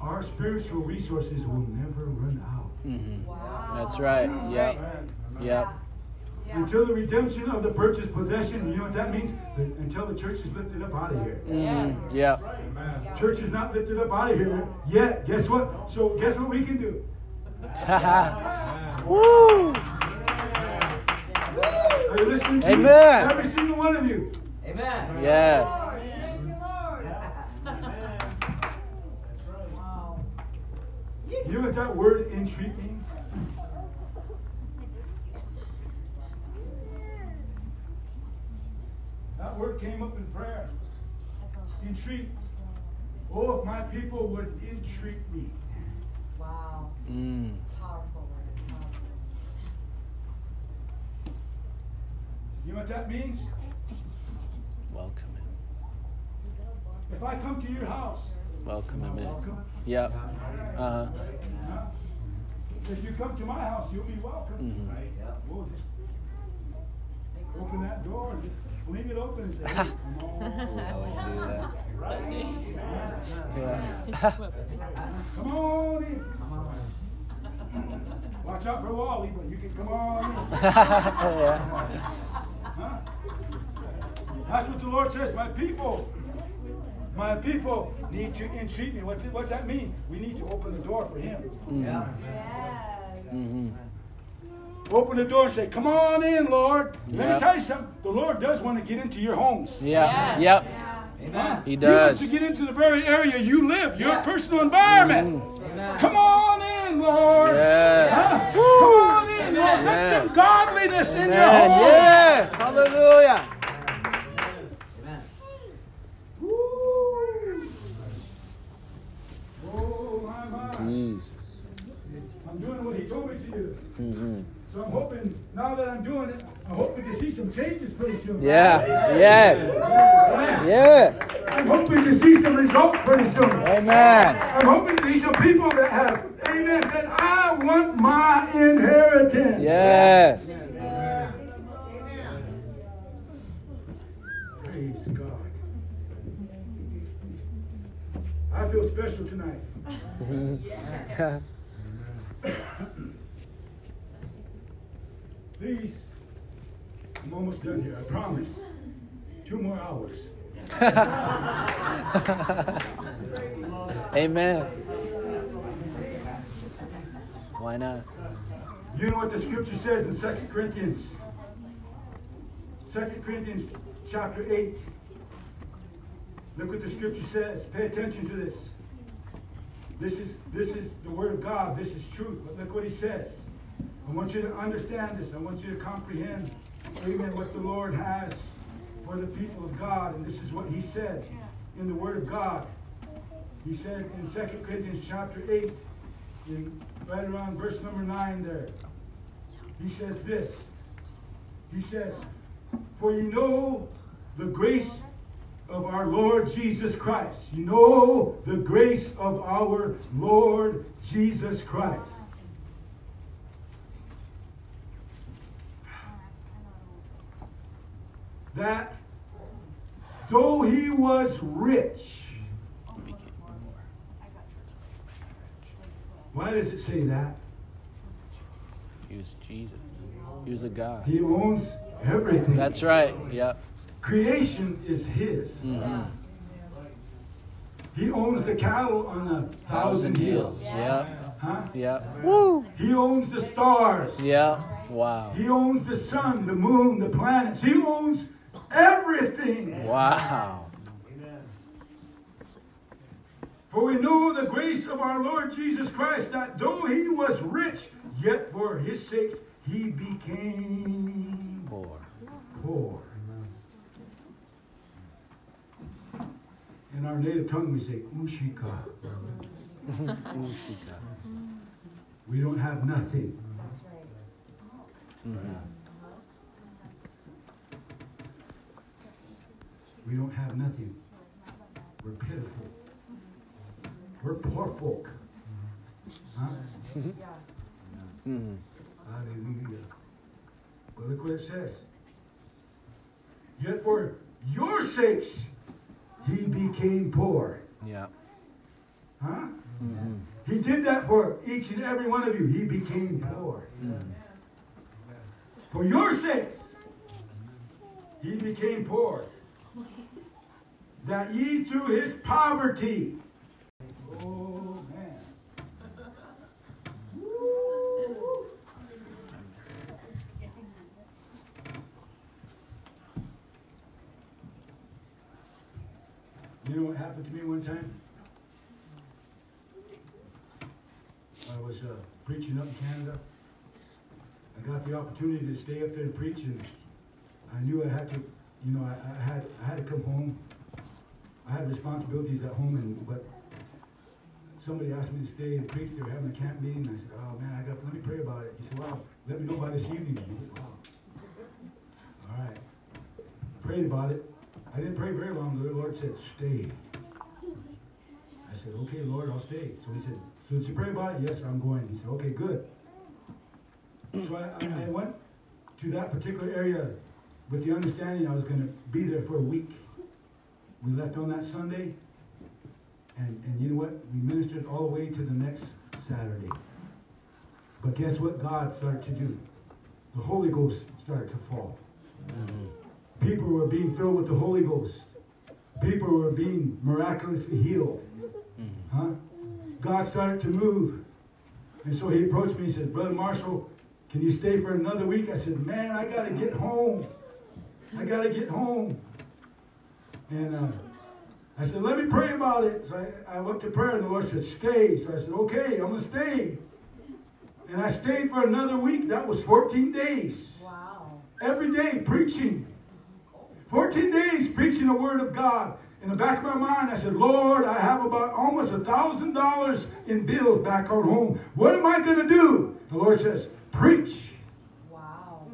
Our spiritual resources will never run out. hmm Wow. That's right. Yep. Yep. Yeah. Until the redemption of the purchased possession, you know what that means? Until the church is lifted up out of here. hmm Yep. Church is not lifted up out of here yet. Guess what? So guess what we can do? (laughs) Woo! Are you listening to me? Amen. Every single one of you. Amen. Yes. Thank you, Lord. Wow. You know what that word entreat means? That word came up in prayer. Entreat. Oh, if my people would entreat me. Wow. Mm. Powerful word. Powerful. You know what that means? Welcome him. If I come to your house, Welcome him in. welcome. Yep. Uh huh. Huh? If you come to my house, you'll be welcome. Mhm. Right? We'll just open that door and just fling it open and say, hey, (laughs) come on. (laughs) I always do that. Yeah. (laughs) Come on in. Watch out for Wally, but you can come on in. yeah. Huh? That's what the Lord says. My people, my people need to entreat me. What, what's that mean? We need to open the door for Him. Mhm. Yes. Mhm. Open the door and say, Come on in, Lord. Let me tell you something. The Lord does want to get into your homes. Yeah. Yep. Amen. He He wants does. to get into the very area you live, your personal environment. Amen. Come on in, Lord. Yes. Huh? Come on in, Lord. Let some godly holiness in your home. Yes. Hallelujah. Oh, my, my. Jesus. I'm doing what he told me to do. hmm So I'm hoping, now that I'm doing it, I'm hoping to see some changes pretty soon. Yeah. Yes. Amen. Yes. I'm hoping to see some results pretty soon. Amen. I'm hoping to see some people that have, amen, said, I want my inheritance. Yes. Amen. Praise God. I feel special tonight. (laughs) Please, I'm almost done here, I promise. Two more hours. (laughs) Amen. Why not? You know what the scripture says in 2 Corinthians? 2 Corinthians chapter 8. Look what the scripture says. Pay attention to this. This is this is the word of God. This is truth. But look what he says. I want you to understand this. I want you to comprehend, amen, what the Lord has for the people of God. And this is what he said in the word of God. He said in 2 Corinthians chapter 8, in right around verse number 9 there. He says this. He says, For you know the grace of our Lord Jesus Christ. You know the grace of our Lord Jesus Christ. That though he was rich, why does it say that? He was Jesus. He was a God. He owns everything. That's right. Yep. Creation is his. hmm He owns the cattle on a thousand Thousand hills. hills. Yep. Huh? Yep. Woo. He owns the stars. Yep. Wow. He owns the sun, the moon, the planets. He owns everything. Wow. For we know the grace of our Lord Jesus Christ, that though he was rich, yet for his sakes he became Poor. poor. In our native tongue, we say ushika. Ushika. We don't have nothing. Mhm. We don't have nothing. We're pitiful. We're poor folk. Huh? Mhm. Hallelujah. But look what it says. Yet for your sakes he became poor. Yep. Huh? Mhm. He did that for each and every one of you. He became poor. Mhm. For your sakes he became poor. That ye through his poverty. Oh. You know what happened to me one time? I was uh, preaching up in Canada. I got the opportunity to stay up there and preach, and I knew I had to, you know, I, I had I had to come home. I had responsibilities at home, and but somebody asked me to stay and preach. They were having a camp meeting. And I said, "Oh man, I got. Let me pray about it." He said, "Well, let me know by this evening." I said, "Wow." All right. Prayed about it. I didn't pray very long. The Lord said, "Stay." I said, "Okay, Lord, I'll stay." So He said, "So did you pray about it?" Yes, I'm going. He said, "Okay, good." So I, I I went to that particular area with the understanding I was going to be there for a week. We left on that Sunday, and, and you know what? We ministered all the way to the next Saturday. But guess what God started to do? The Holy Ghost started to fall. Mhm. People were being filled with the Holy Ghost. People were being miraculously healed. Mhm. Huh? God started to move. And so he approached me and said, Brother Marshall, can you stay for another week? I said, Man, I got to get home. I got to get home. And uh, I said, Let me pray about it. So I, I went to prayer, and the Lord said, Stay. So I said, Okay, I'm going to stay. And I stayed for another week. That was 14 days. Wow. every day preaching. 14 days preaching the word of God. In the back of my mind, I said, Lord, I have about almost a thousand dollars in bills back on home. What am I going to do? The Lord says, preach. Wow.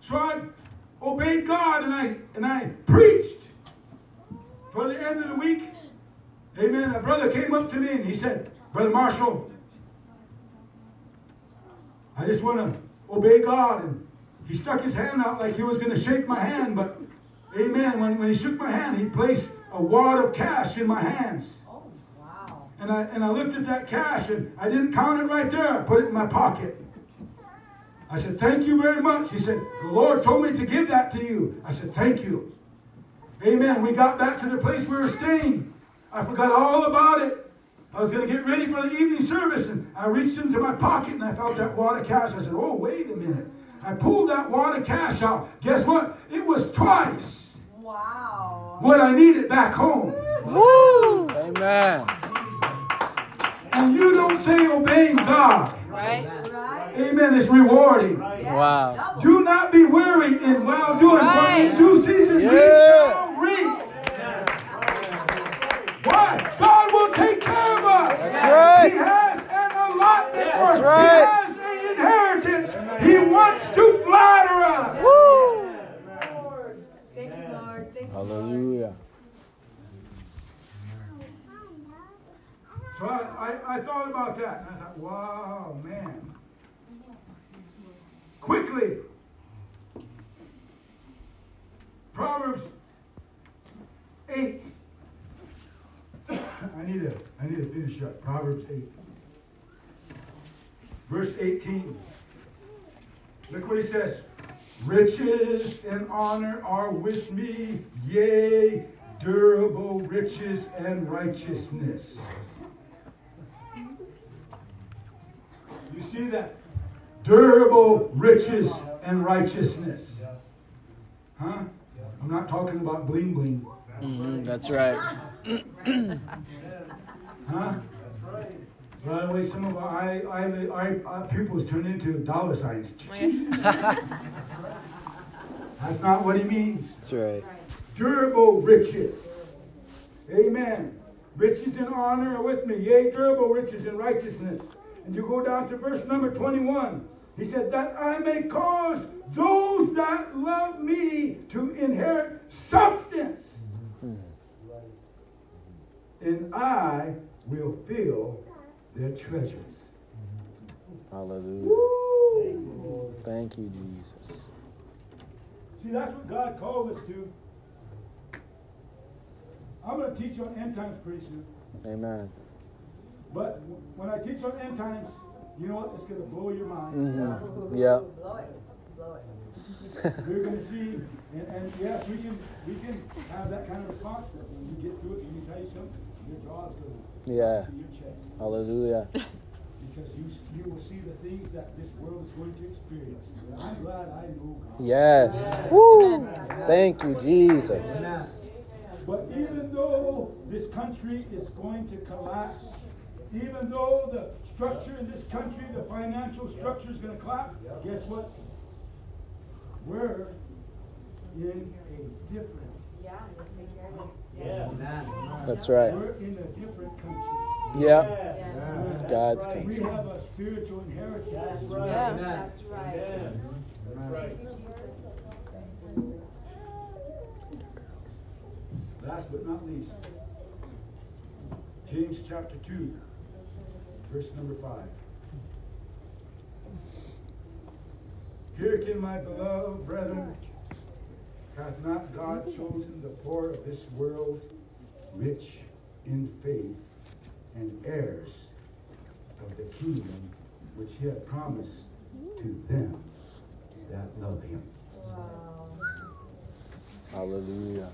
So I obeyed God and I and I preached. Toward the end of the week, amen, a brother came up to me and he said, Brother Marshall, I just want to obey God. And he stuck his hand out like he was going to shake my hand, but amen, when, when he shook my hand, he placed a wad of cash in my hands. Oh, wow. And I, and I looked at that cash and I didn't count it right there. I put it in my pocket. I said, Thank you very much. He said, The Lord told me to give that to you. I said, Thank you. Amen. We got back to the place we were staying. I forgot all about it. I was going to get ready for the evening service and I reached into my pocket and I felt that wad of cash. I said, Oh, wait a minute. I pulled that wad of cash out. Guess what? It was twice Wow. what I needed back home. Woo! Amen. And you don't say obeying God. Right? Right? Amen. It's rewarding. Wow. Do not be weary in well doing, for Right. in due season we Yeah. shall reap. Why? God will take care of us. That's right. He has an allotment That's right. He has an inheritance. He wants to flatter us. Woo! Thank you, Lord. Thank you, Lord. Hallelujah. So I, I, I thought about that and I thought, wow, man. Quickly. Proverbs 8. I need to I need to finish up. Proverbs 8. Verse 18. Look what he says. Riches and honor are with me, yea, durable riches and righteousness. You see that? Durable riches and righteousness. Huh? I'm not talking about bling bling. Mhm, that's right. (coughs) Huh? That's right way, some of our, I, I, I, our pupils turn into dollar signs. (laughs) That's not what he means. That's right. Durable riches. Amen. Riches and honor are with me. Yea, durable riches and righteousness. And you go down to verse number 21. He said, That I may cause those that love me to inherit substance. And I will fill their treasures. Hallelujah. Woo! Thank you, Jesus. See, that's what God called us to. I'm going to teach on end times pretty soon. Amen. But when I teach on end times, you know what? It's going to blow your mind. Mm-hmm. Yeah. Blow it. Blow it. We're going to see, and, and yes, we can we can have that kind of response. But when you get through it, let me tell you something. Your jaw's going to Yeah. your chest Hallelujah. because you you will see the things that this world is going to experience. And I'm glad I know God. Yes. Woo! Thank you, Jesus. But even though this country is going to collapse, even though the structure in this country, the financial structure is going to collapse, guess what? We're in a different. Yeah, you'll take care of it. Yeah. That's right. We're in a different country. Yep. God's We country. have a spiritual inheritance. That's right. Yeah. That's right. Amen. That's right. Last but not least, James chapter 2, verse number 5. Hearken, my beloved brethren, hath not God chosen the poor of this world rich in faith and heirs of the kingdom which he hath promised to them that love him? Wow. Hallelujah.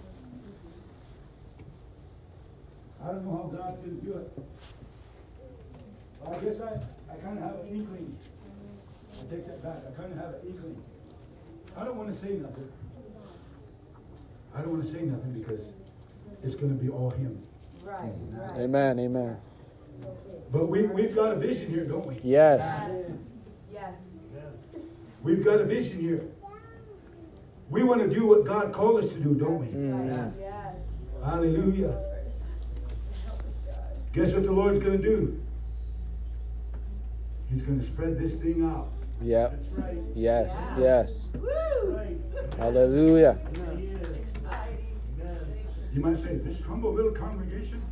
I don't know how God can do it. But I guess I, I kind of have an inkling. I take that back. I kind of have an inkling. I don't want to say nothing. I don't want to say nothing because it's going to be all Him. Right, right. Amen. Amen. But we, we've got a vision here, don't we? Yes. Yes. We've got a vision here. We want to do what God called us to do, don't we? Mhm. Hallelujah. Guess what the Lord's going to do? He's going to spread this thing out. Yep. Yes. Yes. Hallelujah. You might say, this humble little congregation?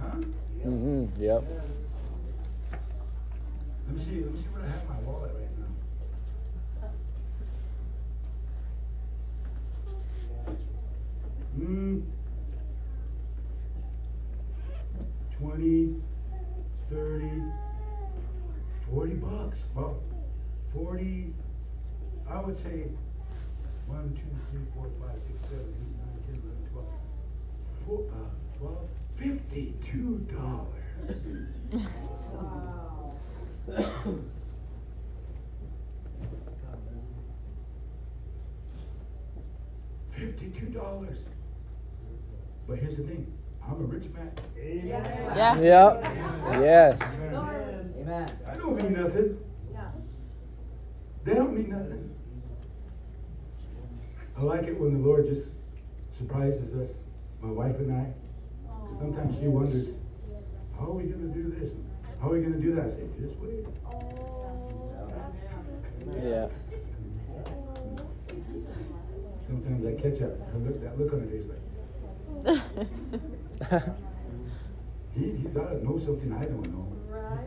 Huh? Mm-hmm. Yep. Let me see, let me see where I have my wallet right now. Hmm. Twenty, thirty, forty bucks. Well, forty, I would say one, two, three, four, five, six, seven, eight, nine, ten, eleven, twelve. Four, uh, twelve, fifty-two dollars. (coughs) Fifty-two dollars. But here's the thing, I'm a rich man. Yeah. Yep. Yes. Amen. I don't mean nothing. Yeah. They don't mean nothing. I like it when the Lord just surprises us, my wife and I. 'Cause sometimes she wonders, how are we going to do this? How are we going to do that? I say, just wait. Oh, yeah. Sometimes I catch up, I look, that look on her face like, (laughs) he, he's got to know something I don't know. Yeah.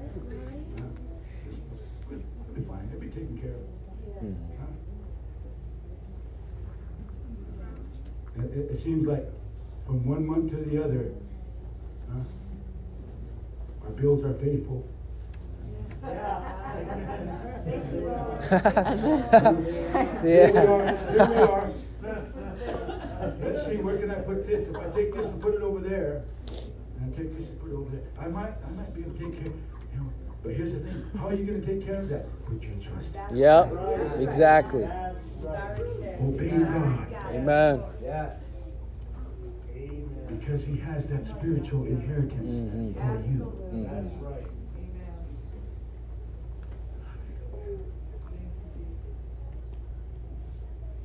It'll it'll be fine, it'll be taken care of. Mm. Huh? It, it, it seems like from one month to the other, huh? our bills are faithful. (laughs) (laughs) Here we are, here we are. (laughs) Let's see, where can I put this? If I take this and put it over there, and I take this and put it over there, I might, I might be able to take care, you know, but here's the thing, how are you gonna take care of that? Put your trust in Yep. Exactly. Obey God. Amen. Yeah. Because he has that spiritual inheritance Mhm. for you. Mhm.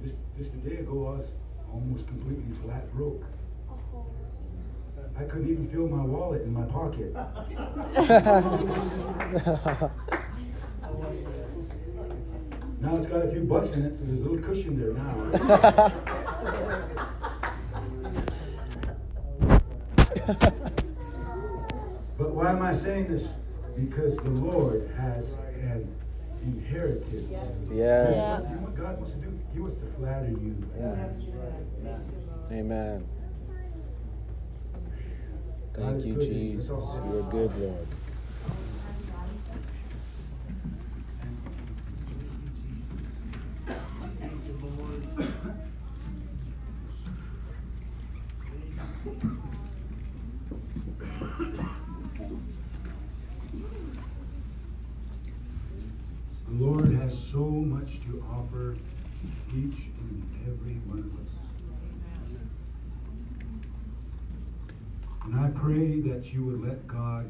Just, just a day ago, I was almost completely flat broke. Oh. I couldn't even feel my wallet in my pocket. (laughs) Now it's got a few bucks in it, so there's a little cushion there now. (laughs) But why am I saying this? Because the Lord has an inheritance. Yes. You know what God wants to do? He wants to flatter you. Amen. God Thank you. Jesus. You are a good, Lord. The Lord has so much to offer each and every one of us. And I pray that you would let God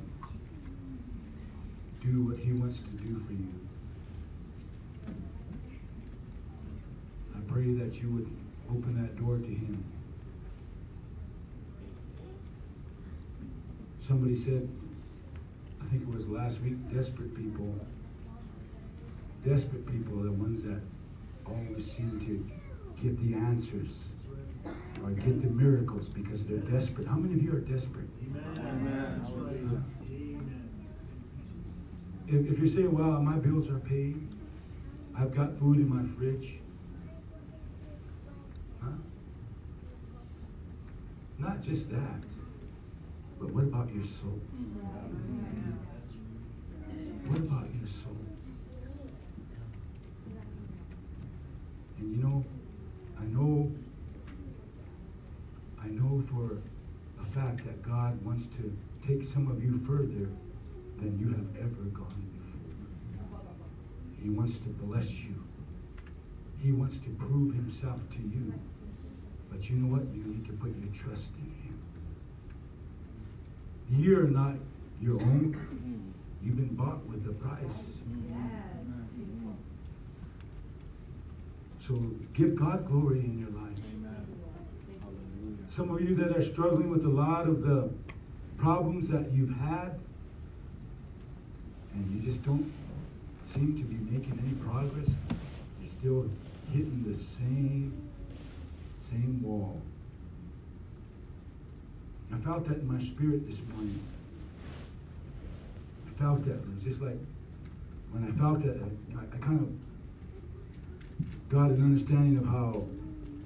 do what He wants to do for you. I pray that you would open that door to Him. Somebody said, I think it was last week, desperate people desperate people are the ones that always seem to get the answers or get the miracles because they're desperate. How many of you are desperate? Amen. If, if you're saying, well, my bills are paid, I've got food in my fridge, huh? Not just that, but what about your soul? What about your soul? And you know, I know, know for a fact that God wants to take some of you further than you have ever gone before. He wants to bless you. He wants to prove himself to you. But you know what? You need to put your trust in him. You're not your own. You've been bought with a price. So give God glory in your life. Some of you that are struggling with a lot of the problems that you've had, and you just don't seem to be making any progress, you're still hitting the same, same wall. I felt that in my spirit this morning. I felt that. It was just like when I felt that, I, I kind of got an understanding of how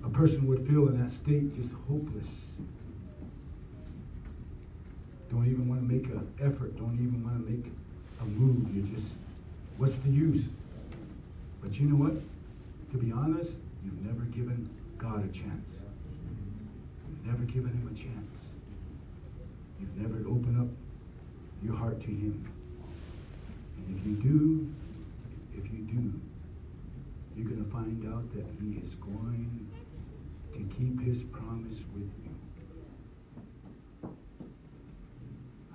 a person would feel in that state, just hopeless. Don't even want to make an effort, don't even want to make a move. You're just, what's the use? But you know what? To be honest, you've never given God a chance. You've never given him a chance. You've never opened up your heart to him. And if you do, if you do, you're going to find out that he is going to keep his promise with you.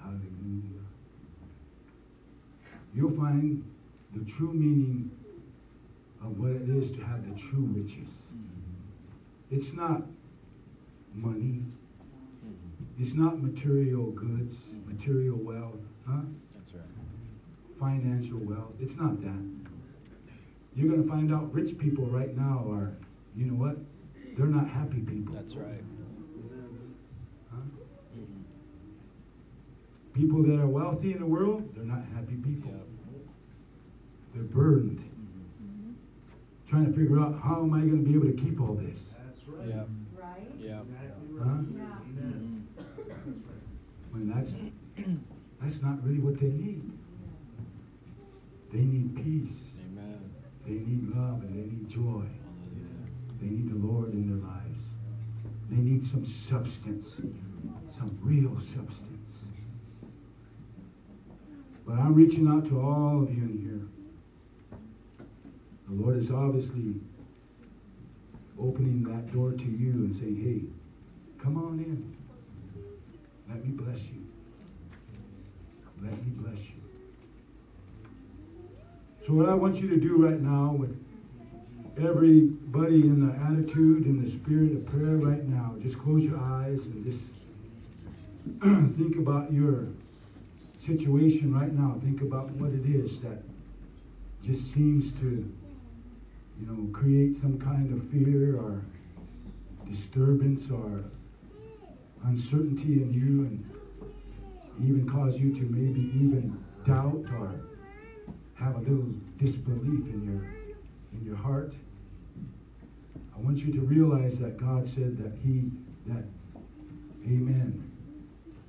Hallelujah. You'll find the true meaning of what it is to have the true riches. Mm-hmm. It's not money. Mm-hmm. It's not material goods, mm-hmm. material wealth, huh? That's right. Financial wealth. It's not that. You're going to find out rich people right now are, you know what? They're not happy people. That's right. Huh? People that are wealthy in the world, they're not happy people. They're burdened. Mm-hmm. Trying to figure out how am I going to be able to keep all this? That's right. Yeah. Right? Yeah. Exactly Huh? right. Yeah. Amen. When that's (clears throat) that's not really what they need. They need peace. Amen. They need love and they need joy. They need the Lord in their lives. They need some substance, some real substance. But I'm reaching out to all of you in here. The Lord is obviously opening that door to you and saying, hey, come on in. Let me bless you. Let me bless you. So, what I want you to do right now with everybody in the attitude and the spirit of prayer right now, just close your eyes and just (clears throat) think about your situation right now. Think about what it is that just seems to, you know, create some kind of fear or disturbance or uncertainty in you and even cause you to maybe even doubt or have a little disbelief in your in your heart. I want you to realize that God said that He that Amen.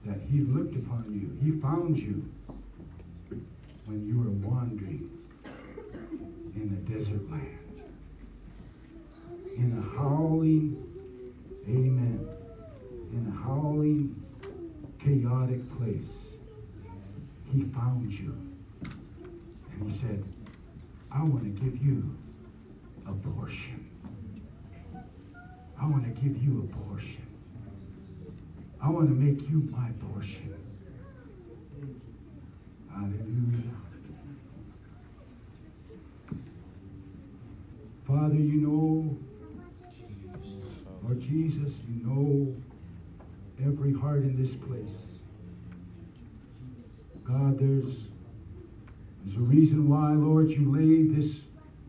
That He looked upon you. He found you when you were wandering in the desert land. In a howling, Amen. In a howling, chaotic place. He found you. And he said, I want to give you a portion. I want to give you a portion. I want to make you my portion. Hallelujah. Father, you know, Lord Jesus, you know every heart in this place. God, there's, there's a reason why, Lord, you laid this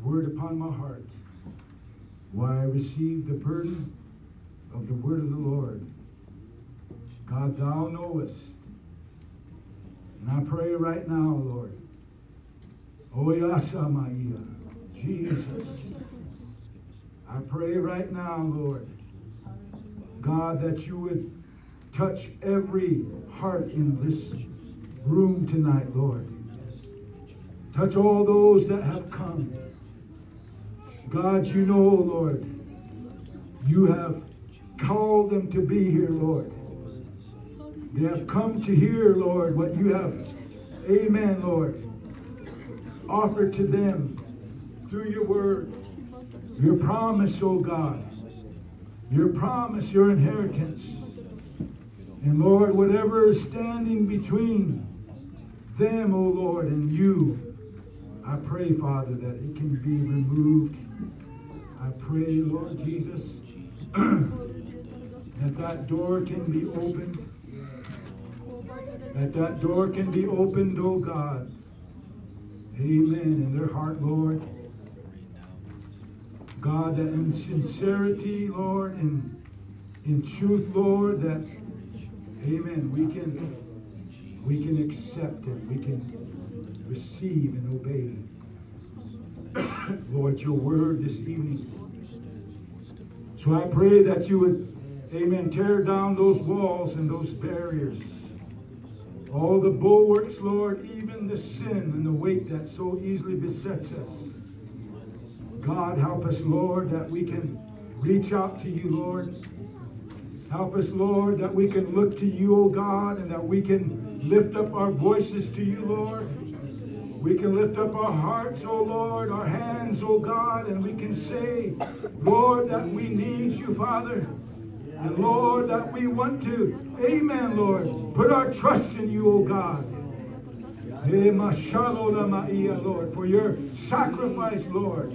word upon my heart. Why I received the burden of the word of the Lord. God, thou knowest. And I pray right now, Lord. Oyasamaya, Jesus. I pray right now, Lord. God, that you would touch every heart in this room tonight, Lord. Touch all those that have come. God, you know, Lord, you have called them to be here, Lord. They have come to hear, Lord, what you have, amen, Lord, offered to them through your word. Your promise, oh God. Your promise, your inheritance. And Lord, whatever is standing between them, O Lord, and you. I pray, Father, that it can be removed. Pray, Lord Jesus, (clears throat) that that door can be opened. That that door can be opened, oh God. Amen. In their heart, Lord. God, that in sincerity, Lord, in, in truth, Lord, that, amen, we can, we can accept it. We can receive and obey. (coughs) Lord, your word this evening. So I pray that you would, amen, tear down those walls and those barriers. All the bulwarks, Lord, even the sin and the weight that so easily besets us. God, help us, Lord, that we can reach out to you, Lord. Help us, Lord, that we can look to you, O God, and that we can lift up our voices to you, Lord. We can lift up our hearts, O Lord, our hands, O God, and we can say, Lord, that we need you, Father. And Lord, that we want to, amen, Lord, put our trust in you, O God. Lord, for your sacrifice, Lord,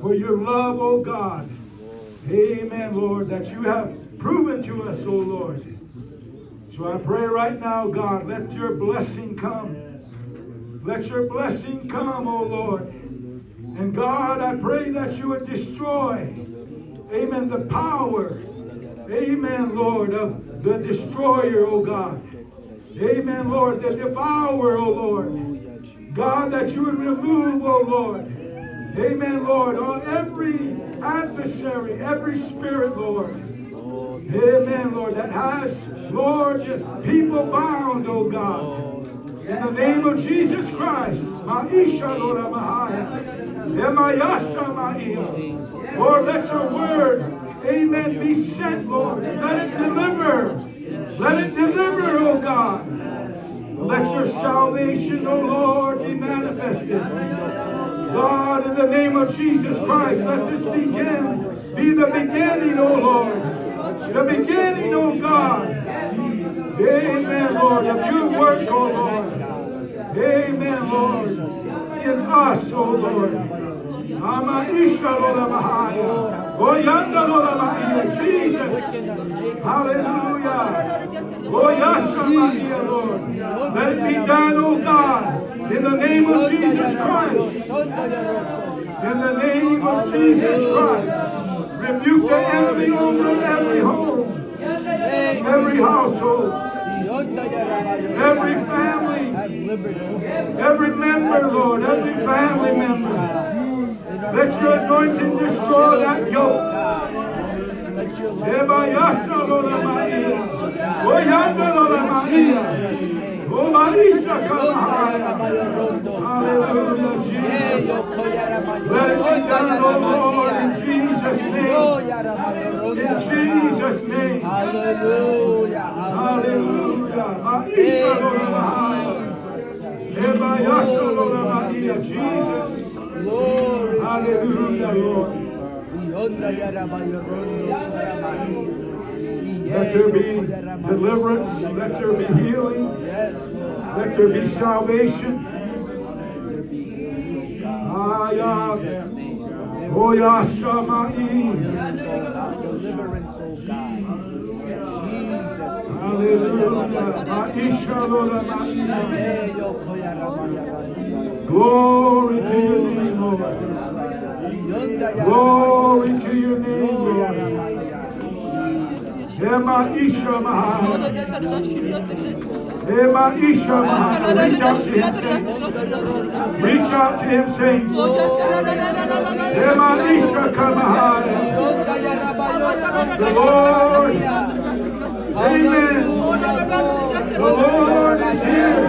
for your love, O God. Amen, Lord, that you have proven to us, O Lord. So I pray right now, God, let your blessing come. Let your blessing come, O Lord. And God, I pray that you would destroy, amen, the power, amen, Lord, of the destroyer, O God. Amen, Lord, the devourer, O Lord. God, that you would remove, O Lord. Amen, Lord, on every adversary, every spirit, Lord. Amen, Lord, that has, Lord, people bound, oh God. In the name of Jesus Christ. Lord, let your word, amen, be sent, Lord. Let it deliver. Let it deliver, oh God. Let your salvation, oh Lord, be manifested. God, in the name of Jesus Christ, let this begin, be the beginning, oh Lord. The beginning, oh God. Amen, Lord, of your work, oh Lord. Amen, Lord. In us, oh Lord. Amaisha, Lord, Amahaya. Oyanda, Lord, Amahaya. Jesus. Hallelujah. Oh, Yasha, Maria, Lord. Let it be done, oh God. In the name of Jesus Christ. In the name of Jesus Christ. Rebuke the enemy over every home, every household, every family, every member, Lord, every family member. Let your anointing destroy that yoke. Eba yasa lola maia. Oyanda lola maia. O maisha kamahaya. Hallelujah, Jesus. Let it be done, O Lord, in Jesus' name. In Jesus' name. Hallelujah. Hallelujah. Maisha lola mahaya. Eba yasa lola maia. Jesus. Glory Hallelujah, Lord. Let there be deliverance. Let there be healing. Let there be salvation. Oh, God. Jesus. Glory to your name, Lord. Glory to your name, Lord. Ema Isha Mahaya. Ema Isha Mahaya. Reach out to him, saints. Reach out to him, saints. Ema Isha yo. The Lord. Amen. The Lord is here.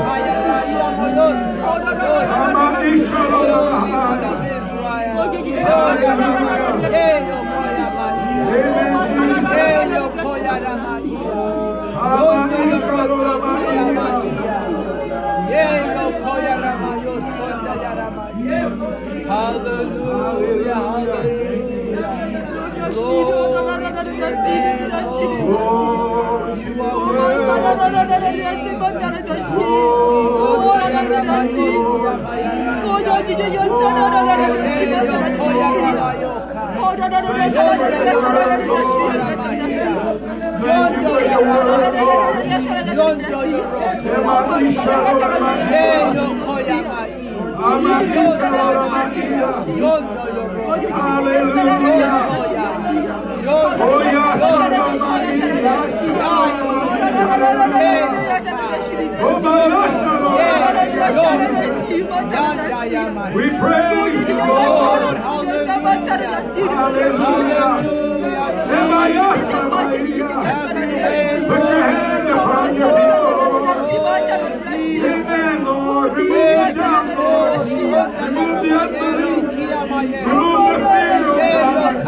Ama Isha Lola Mahaya. Hallelujah, hallelujah. Lord. Jesus. Hallelujah. We praise you, Lord. Hallelujah. Put your hand upon your. Amen, Lord. Remove the doubt, Lord. Remove the unbelief. Remove the fear, God.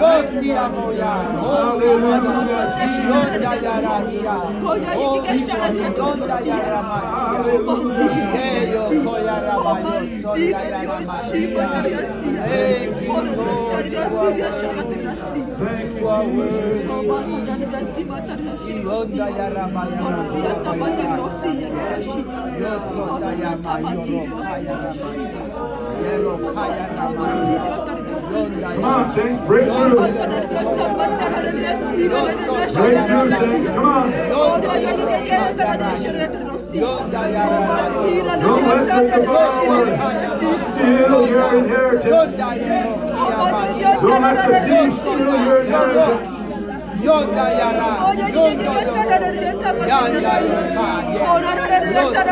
Manisha Tamanina. Oh, yes, Tamanina. Yandana Tamanina, Lord. Thank you, on, saints, break through. Break through, saints. Come on. Don't let the devil steal your inheritance. Don't let the thief steal your inheritance. Yonda yara, yonda yoro, yanda yoka, yoso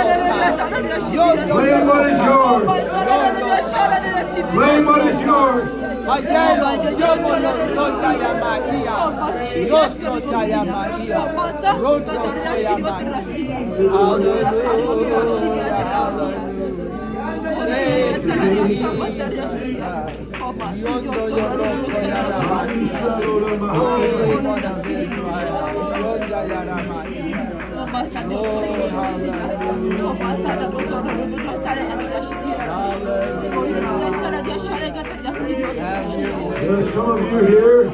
Claim what is yours. Claim what is yours. Ayero, yondo yosota ya maia, yosota ya maia, rondo ya maia. Hallelujah, hallelujah. Thank you, Jesus. Some of you here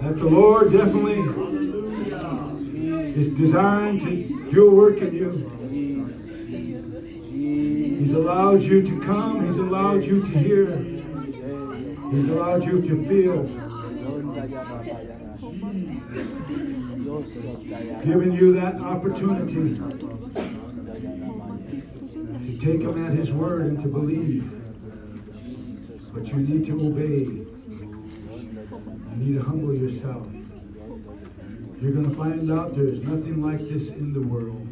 that the Lord definitely is designed to do a work in you. He's allowed you to come. He's allowed you to hear. He's allowed you to feel. Giving you that opportunity to take him at his word and to believe. But you need to obey. You need to humble yourself. You're going to find out there's nothing like this in the world.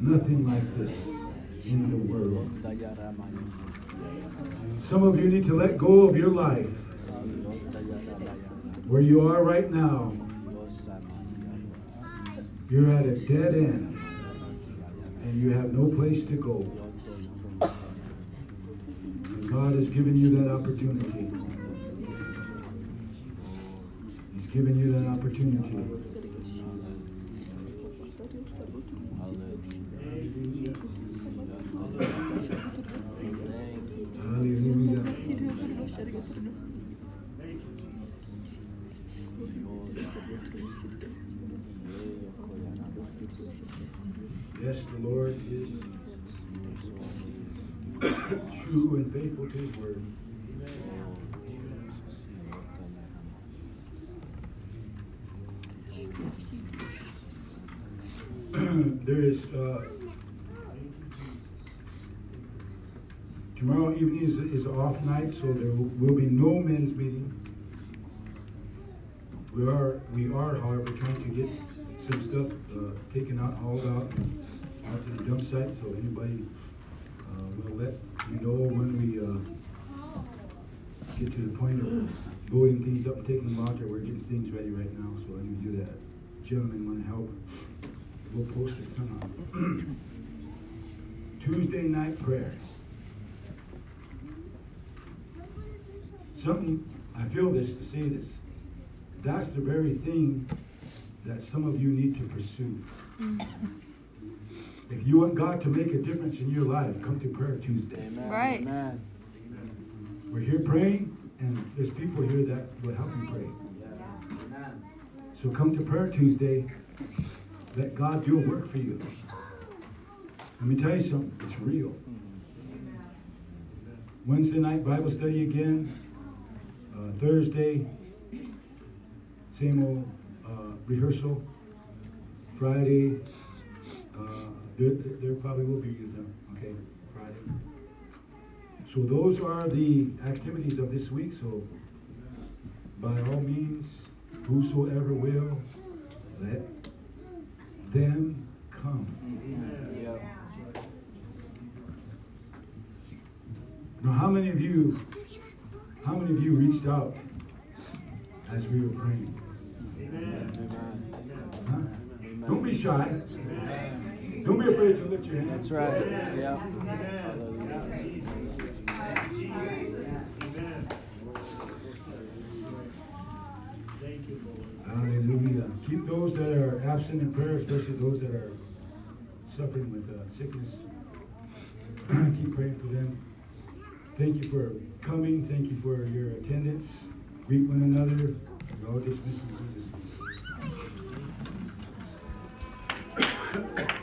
Nothing like this in the world. Some of you need to let go of your life where you are right now. You're at a dead end and you have no place to go. And God has given you that opportunity. He's given you that opportunity. Yes, the Lord is true and faithful to his word. (clears throat) there is uh, tomorrow evening is, is off night, so there will be no men's meeting. We are we are, however, trying to get some stuff uh, taken out, hauled out, out to the dump site. So anybody uh, will let you know when we uh, get to the point of loading things up and taking them out there. We're getting things ready right now, so let me do that. Gentlemen want to help. We'll post it somehow. (clears throat) Tuesday night prayer. Something, I feel this to say this. That's the very thing that some of you need to pursue. If If you want God to make a difference in your life, come to Prayer Tuesday. Amen. Right. Amen. We're here praying, and there's people here that will help you pray. Amen. So come to Prayer Tuesday. Let God do a work for you. Let me tell you something, it's real. Mm-hmm. Wednesday night Bible study again. Uh, Thursday, same old uh, rehearsal. Friday, uh, there, there probably will be them, okay? Friday. So those are the activities of this week. So by all means, whosoever will, let them come. Mhm. Yep. Now, how many of you, how many of you reached out as we were praying? Amen. Huh? Don't be shy. Don't be afraid to lift your hand. That's right. Thank. Hallelujah. Keep those that are absent in prayer, especially those that are suffering with uh, sickness. (clears throat) Keep praying for them. Thank you for coming. Thank you for your attendance. Greet one another. You're all dismissed in